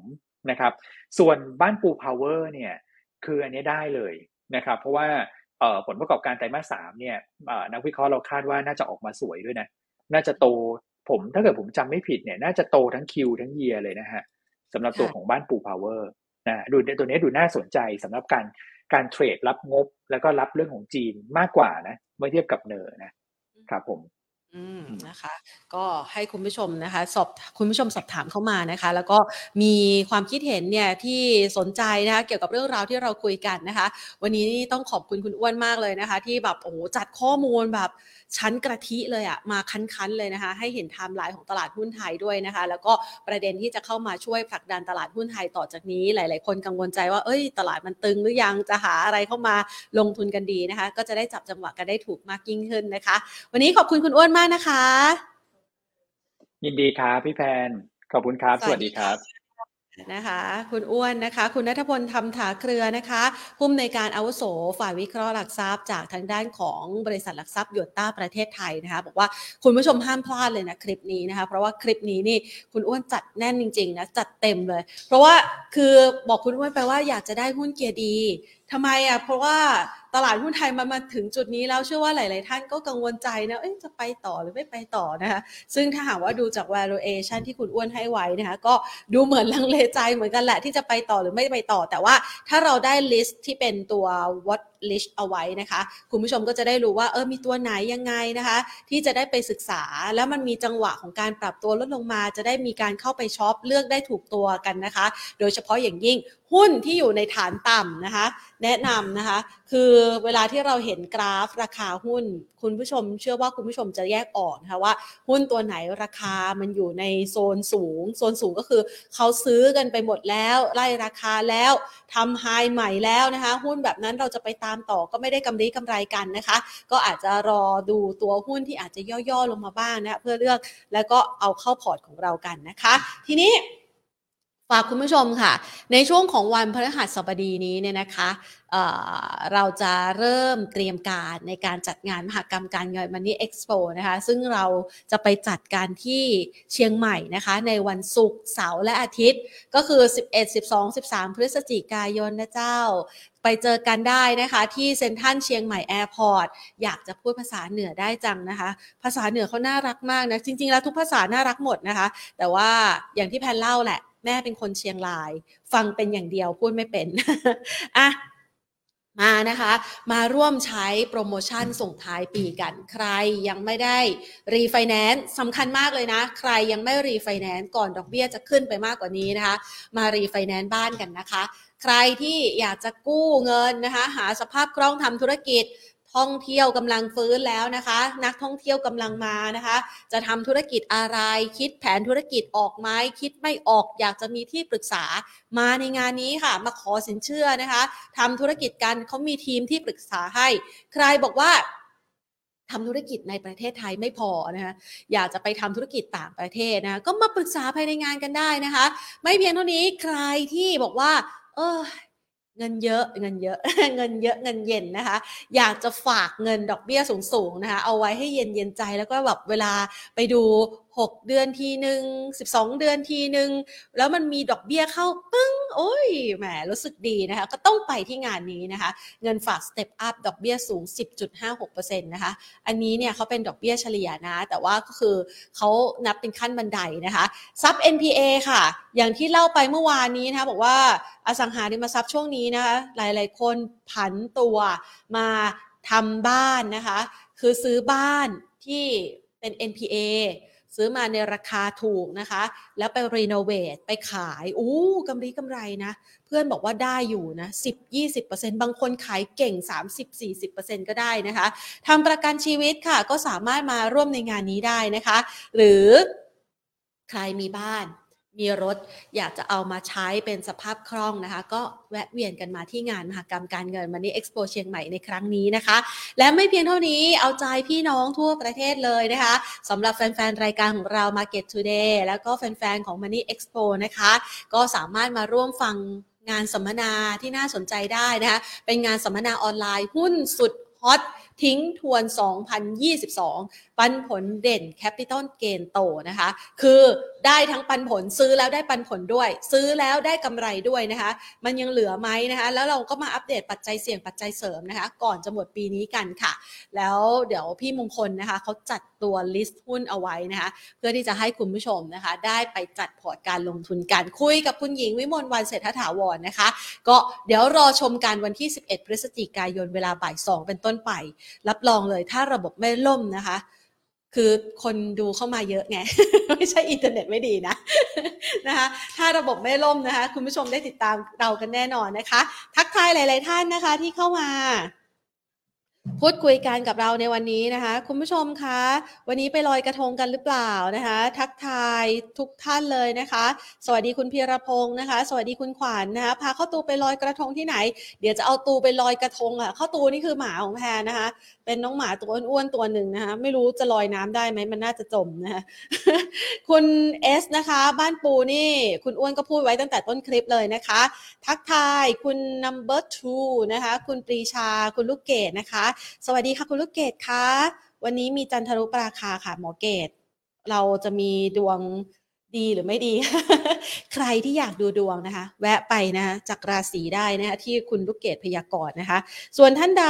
นะครับ ส่วนบ้านปูพาวเวอร์เนี่ย คืออันนี้ได้เลยนะครับ เพราะว่าผลประกอบการไตรมาสสามเนี่ยนักวิเคราะห์เราคาดว่าน่าจะออกมาสวยด้วยนะ น่าจะโตผมถ้าเกิดผมจำไม่ผิดเนี่ย น่าจะโตทั้ง Q ทั้ง year เลยนะฮะสำหรับตัวของบ้านปูพาวเวอร์นะดูตัวนี้ดูน่าสนใจสำหรับการการ trade รับงบ แล้วก็รับเรื่องของจีนมากกว่านะเมื่อเทียบกับ NER นะครับผม อืมนะคะ ก็ให้คุณผู้ชมนะคะ สอบคุณผู้ชมสอบถามเข้ามานะคะ แล้วก็มีความคิดเห็นเนี่ยที่สนใจนะคะ เกี่ยวกับเรื่องราวที่เราคุยกันนะคะ วันนี้นี่ต้องขอบคุณคุณอ้วนมากเลยนะคะ ที่แบบโอ้โหจัดข้อมูลแบบชั้นกะทิเลยอะมาคั้นๆเลยนะคะ ให้เห็นไทม์ไลน์ของตลาดหุ้นไทยด้วยนะคะ แล้วก็ประเด็นที่จะเข้ามาช่วยผลักดันตลาดหุ้นไทยต่อจากนี้ หลาย ๆ คนกังวลใจว่าเอ้ย ตลาดมันตึงหรือยังจะหาอะไรเข้ามาลงทุนกันดีนะคะ ก็จะได้จับจังหวะกันได้ถูกมากยิ่งขึ้นนะคะ วันนี้ขอบคุณคุณอ้วนมากนะคะ ยินดีครับพี่แพน ขอบคุณครับ สวัสดีครับนะคะคุณอ้วนนะคะ คุณนัทพลทำถาเครือนะคะผู้อำนวยการอาวุโสฝ่ายวิเคราะห์หลักทรัพย์จากทางด้านของบริษัทหลักทรัพย์หยดต้าประเทศไทยนะคะ บอกว่าคุณผู้ชมห้ามพลาดเลยนะคลิปนี้นะคะ เพราะว่าคลิปนี้นี่คุณอ้วนจัดแน่นจริงๆนะจัดเต็มเลย เพราะว่าคือบอกคุณอ้วนไปว่าอยากจะได้หุ้นเกียร์ดีทำไมอะเพราะว่า ตลาดหุ้นไทยมันมาถึงจุดนี้แล้วเชื่อว่าหลาย ๆ ท่านก็กังวลใจนะเอ้ยจะไปต่อหรือไม่ไปต่อนะคะซึ่งถ้าหากว่าดูจาก valuation ที่คุณอ้วนให้ไว้นะคะก็ดูเหมือนลังเลใจเหมือนกันแหละที่จะไปต่อหรือไม่ไปต่อ แต่ว่าถ้าเราได้ list ที่เป็นตัว what list เอาไว้นะคะ คุณผู้ชมก็จะได้รู้ว่าเออมีตัวไหนยังไงนะคะ ที่จะได้ไปศึกษาแล้วมันมีจังหวะของการปรับตัวลดลงมา จะได้มีการเข้าไปช็อปเลือกได้ถูกตัวกันนะคะ โดยเฉพาะอย่างยิ่งหุ้นที่อยู่ในฐานต่ำนะคะ แนะนำนะคะ คือเวลาที่เราเห็นกราฟราคาหุ้น คุณผู้ชม เชื่อว่าคุณผู้ชมจะแยกออกนะคะว่า หุ้นตัวไหนราคามันอยู่ในโซนสูง โซนสูงก็คือเขาซื้อกันไปหมดแล้วไล่ราคาแล้วทำไฮใหม่แล้วนะคะ หุ้นแบบนั้นเราจะไปตามต่อก็ไม่ได้กำไรกำไรกันนะคะ ก็อาจจะรอดูตัวหุ้นที่อาจจะย่อๆลงมาบ้างนะคะเพื่อเลือกแล้วก็เอาเข้าพอร์ตของเรากันนะคะ ทีนี้ฝากคุณผู้ชมค่ะ ในช่วงของวันพฤหัสบดีนี้เนี่ยนะคะเเราจะเริ่มเตรียมการในการจัดงานมหกรรมการเงินมันนี่เอ็กซ์โปนะคะ ซึ่งเราจะไปจัดการที่เชียงใหม่นะคะ ในวันศุกร์เสาร์และอาทิตย์ ก็คือ 11 12 13 พฤศจิกายนนะเจ้า ไปเจอกันได้นะคะ ที่เซ็นทรัลเชียงใหม่แอร์พอร์ตอยากจะพูดภาษาเหนือได้จังนะคะ ภาษาเหนือเขาน่ารักมากนะ จริง ๆ แล้วทุกภาษาน่ารักหมดนะคะ แต่ว่าอย่างที่แพนเล่าแหละ แม่เป็นคนเชียงราย ฟังเป็นอย่างเดียวพูดไม่เป็นอะมานะคะ มาร่วมใช้โปรโมชั่นส่งท้ายปีกันใครยังไม่ได้รีไฟแนนซ์สำคัญมากเลยนะ ใครยังไม่รีไฟแนนซ์ก่อนดอกเบี้ยจะขึ้นไปมากกว่านี้นะคะ มารีไฟแนนซ์บ้านกันนะคะ ใครที่อยากจะกู้เงินนะคะ หาสภาพคล่องทำธุรกิจท่องเที่ยวกำลังฟื้นแล้วนะคะ นักท่องเที่ยวกำลังมานะคะ จะทำธุรกิจอะไร คิดแผนธุรกิจออกไหมคิดไม่ออกอยากจะมีที่ปรึกษามาในงานนี้ค่ะ มาขอสินเชื่อนะคะทำธุรกิจกันเขามีทีมที่ปรึกษาให้ ใครบอกว่าทำธุรกิจในประเทศไทยไม่พอนะคะอยากจะไปทำธุรกิจต่างประเทศนะะก็มาปรึกษาภายในงานกันได้นะคะ ไม่เพียงเท่านี้ใครที่บอกว่า เออเงินเยอะเงินเยอะเงินเยอะเงินเย็นนะคะ อยากจะฝากเงินดอกเบี้ยสูงๆนะคะ เอาไว้ให้เย็นเย็นใจแล้วก็แบบเวลาไปดู 6 เดือนทีหนึ่ง12 เดือนทีหนึ่งแล้วมันมีดอกเบี้ยเข้าปึ้ง โอ้ยแหมรู้สึกดีนะคะ ก็ต้องไปที่งานนี้นะคะ เงินฝาก Step Up ดอกเบี้ยสูง 10.56%นะคะ อันนี้เนี่ยเขาเป็นดอกเบี้ยเฉลี่ยนะ แต่ว่าก็คือเขานับเป็นขั้นบันไดนะคะซับ NPA ค่ะ อย่างที่เล่าไปเมื่อวานนี้นะคะ บอกว่าอสังหาริมทรัพย์ช่วงนี้นะคะ หลายๆ คนผันตัวมาทำบ้านนะคะ คือซื้อบ้านที่เป็น NPA ซื้อมาในราคาถูกนะคะ แล้วไปรีโนเวทไปขายอู้กำไรกำไรนะ เพื่อนบอกว่าได้อยู่นะ 10-20%บางคนขายเก่ง 30-40%ก็ได้นะคะทำประกันชีวิตค่ะ ก็สามารถมาร่วมในงานนี้ได้นะคะ หรือใครมีบ้าน มีรถอยากจะเอามาใช้เป็นสภาพคล่องนะคะ ก็แวะเวียนกันมาที่งานมหกรรมการเงินมันนี่เอ็กซ์โปเชียงใหม่ในครั้งนี้นะคะ และไม่เพียงเท่านี้เอาใจพี่น้องทั่วประเทศเลยนะคะสำหรับแฟนๆ รายการของเรา Market Today แล้วก็แฟนๆ ของ Money Expo นะคะ ก็สามารถมาร่วมฟังงานสัมมนาที่น่าสนใจได้นะคะ เป็นงานสัมมนาออนไลน์หุ้นสุด hot ทิ้งทวน 2022 ปันผลเด่น capital gain โตนะคะ คือได้ทั้งปันผลซื้อแล้วได้ปันผลด้วย ซื้อแล้วได้กำไรด้วยนะคะ มันยังเหลือไหมนะคะ แล้วเราก็มาอัปเดตปัจจัยเสี่ยงปัจจัยเสริมนะคะ ก่อนจะหมดปีนี้กันค่ะ แล้วเดี๋ยวพี่มงคลนะคะเขาจัดตัว list หุ้นเอาไว้นะคะ เพื่อที่จะให้คุณผู้ชมนะคะ ได้ไปจัดพอร์ตการลงทุนกันคุยกับคุณหญิงวิมลวันเศรษฐถาวรนะคะ ก็เดี๋ยวรอชมกันวันที่ 11 พฤศจิกายนเวลาบ่าย 2 เป็นต้นไปรับรองเลยถ้าระบบไม่ล่มนะคะ คือคนดูเข้ามาเยอะไง ไม่ใช่อินเทอร์เน็ตไม่ดีนะนะคะ ถ้าระบบไม่ล่มนะคะ คุณผู้ชมได้ติดตามเรากันแน่นอนนะคะ ทักทายหลาย ๆ ท่านนะคะที่เข้ามา พูดคุยกันกับเราในวันนี้นะคะ คุณผู้ชมคะ วันนี้ไปลอยกระทงกันหรือเปล่านะคะ ทักทายทุกท่านเลยนะคะ สวัสดีคุณพีรพงศ์นะคะ สวัสดีคุณขวัญนนะคะพาเข้าตูไปลอยกระทงที่ไหน เดี๋ยวจะเอาตูไปลอยกระทงอะเข้าตูนี่คือหมาของแพรนะคะ เป็นน้องหมาตัวอ้วนๆตัวหนึ่งนะคะ ไม่รู้จะลอยน้ำได้ไหมมันน่าจะจมนะคะคุณเอสนะคะ บ้านปูนี่ คุณอ้วนก็พูดไว้ตั้งแต่ต้นคลิปเลยนะคะ ทักทายคุณ number two นะคะ คุณปรีชาคุณลูกเกดนะคะสวัสดีค่ะคุณลูกเกดคะวันนี้มีจันทรุปราคาค่ะหมอเกดเราจะมีดวงดีหรือไม่ดี ใครที่อยากดูดวงนะคะ แวะไปนะคะจากราศีได้นะคะที่คุณลูกเกดพยากรณ์นะคะ ส่วนท่านใด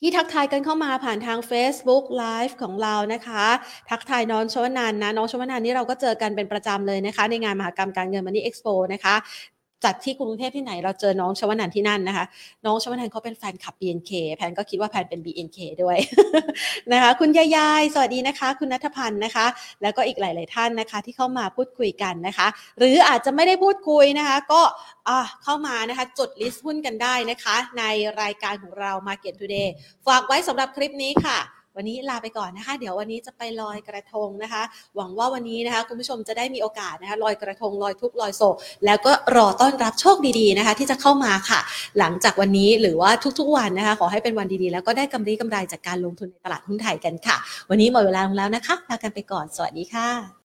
ที่ทักทายกันเข้ามาผ่านทาง Facebook Live ของเรานะคะ ทักทายน้องชวนันนะ น้องชวนันนี่เราก็เจอกันเป็นประจำเลยนะคะ ในงานมหกรรมการเงินมันนี่เอ็กซ์โปนะคะ จัดที่กรุงเทพที่ไหนเราเจอน้องชวนันที่นั่นนะคะ น้องชวนันเขาเป็นแฟนคลับ BNK แพนก็คิดว่าแพนเป็น BNK ด้วยนะคะ คุณยายายสวัสดีนะคะ คุณนัทพันธ์นะคะ แล้วก็อีกหลาย ๆ ท่านนะคะ ที่เข้ามาพูดคุยกันนะคะ หรืออาจจะไม่ได้พูดคุยนะคะ ก็อะเข้ามานะคะ จดลิสต์หุ้นกันได้นะคะ ในรายการของเรา Market Today ฝากไว้สำหรับคลิปนี้ค่ะ วันนี้ลาไปก่อนนะคะ เดี๋ยววันนี้จะไปลอยกระทงนะคะ หวังว่าวันนี้นะคะคุณผู้ชมจะได้มีโอกาสนะคะลอยกระทงลอยทุกลอยโศกแล้วก็รอต้อนรับโชคดีๆนะคะ ที่จะเข้ามาค่ะ หลังจากวันนี้หรือว่าทุกๆวันนะคะ ขอให้เป็นวันดีๆ แล้วก็ได้กำไรกำไรจากการลงทุนในตลาดหุ้นไทยกันค่ะ วันนี้หมดเวลาลงแล้วนะคะลากันไปก่อนสวัสดีค่ะ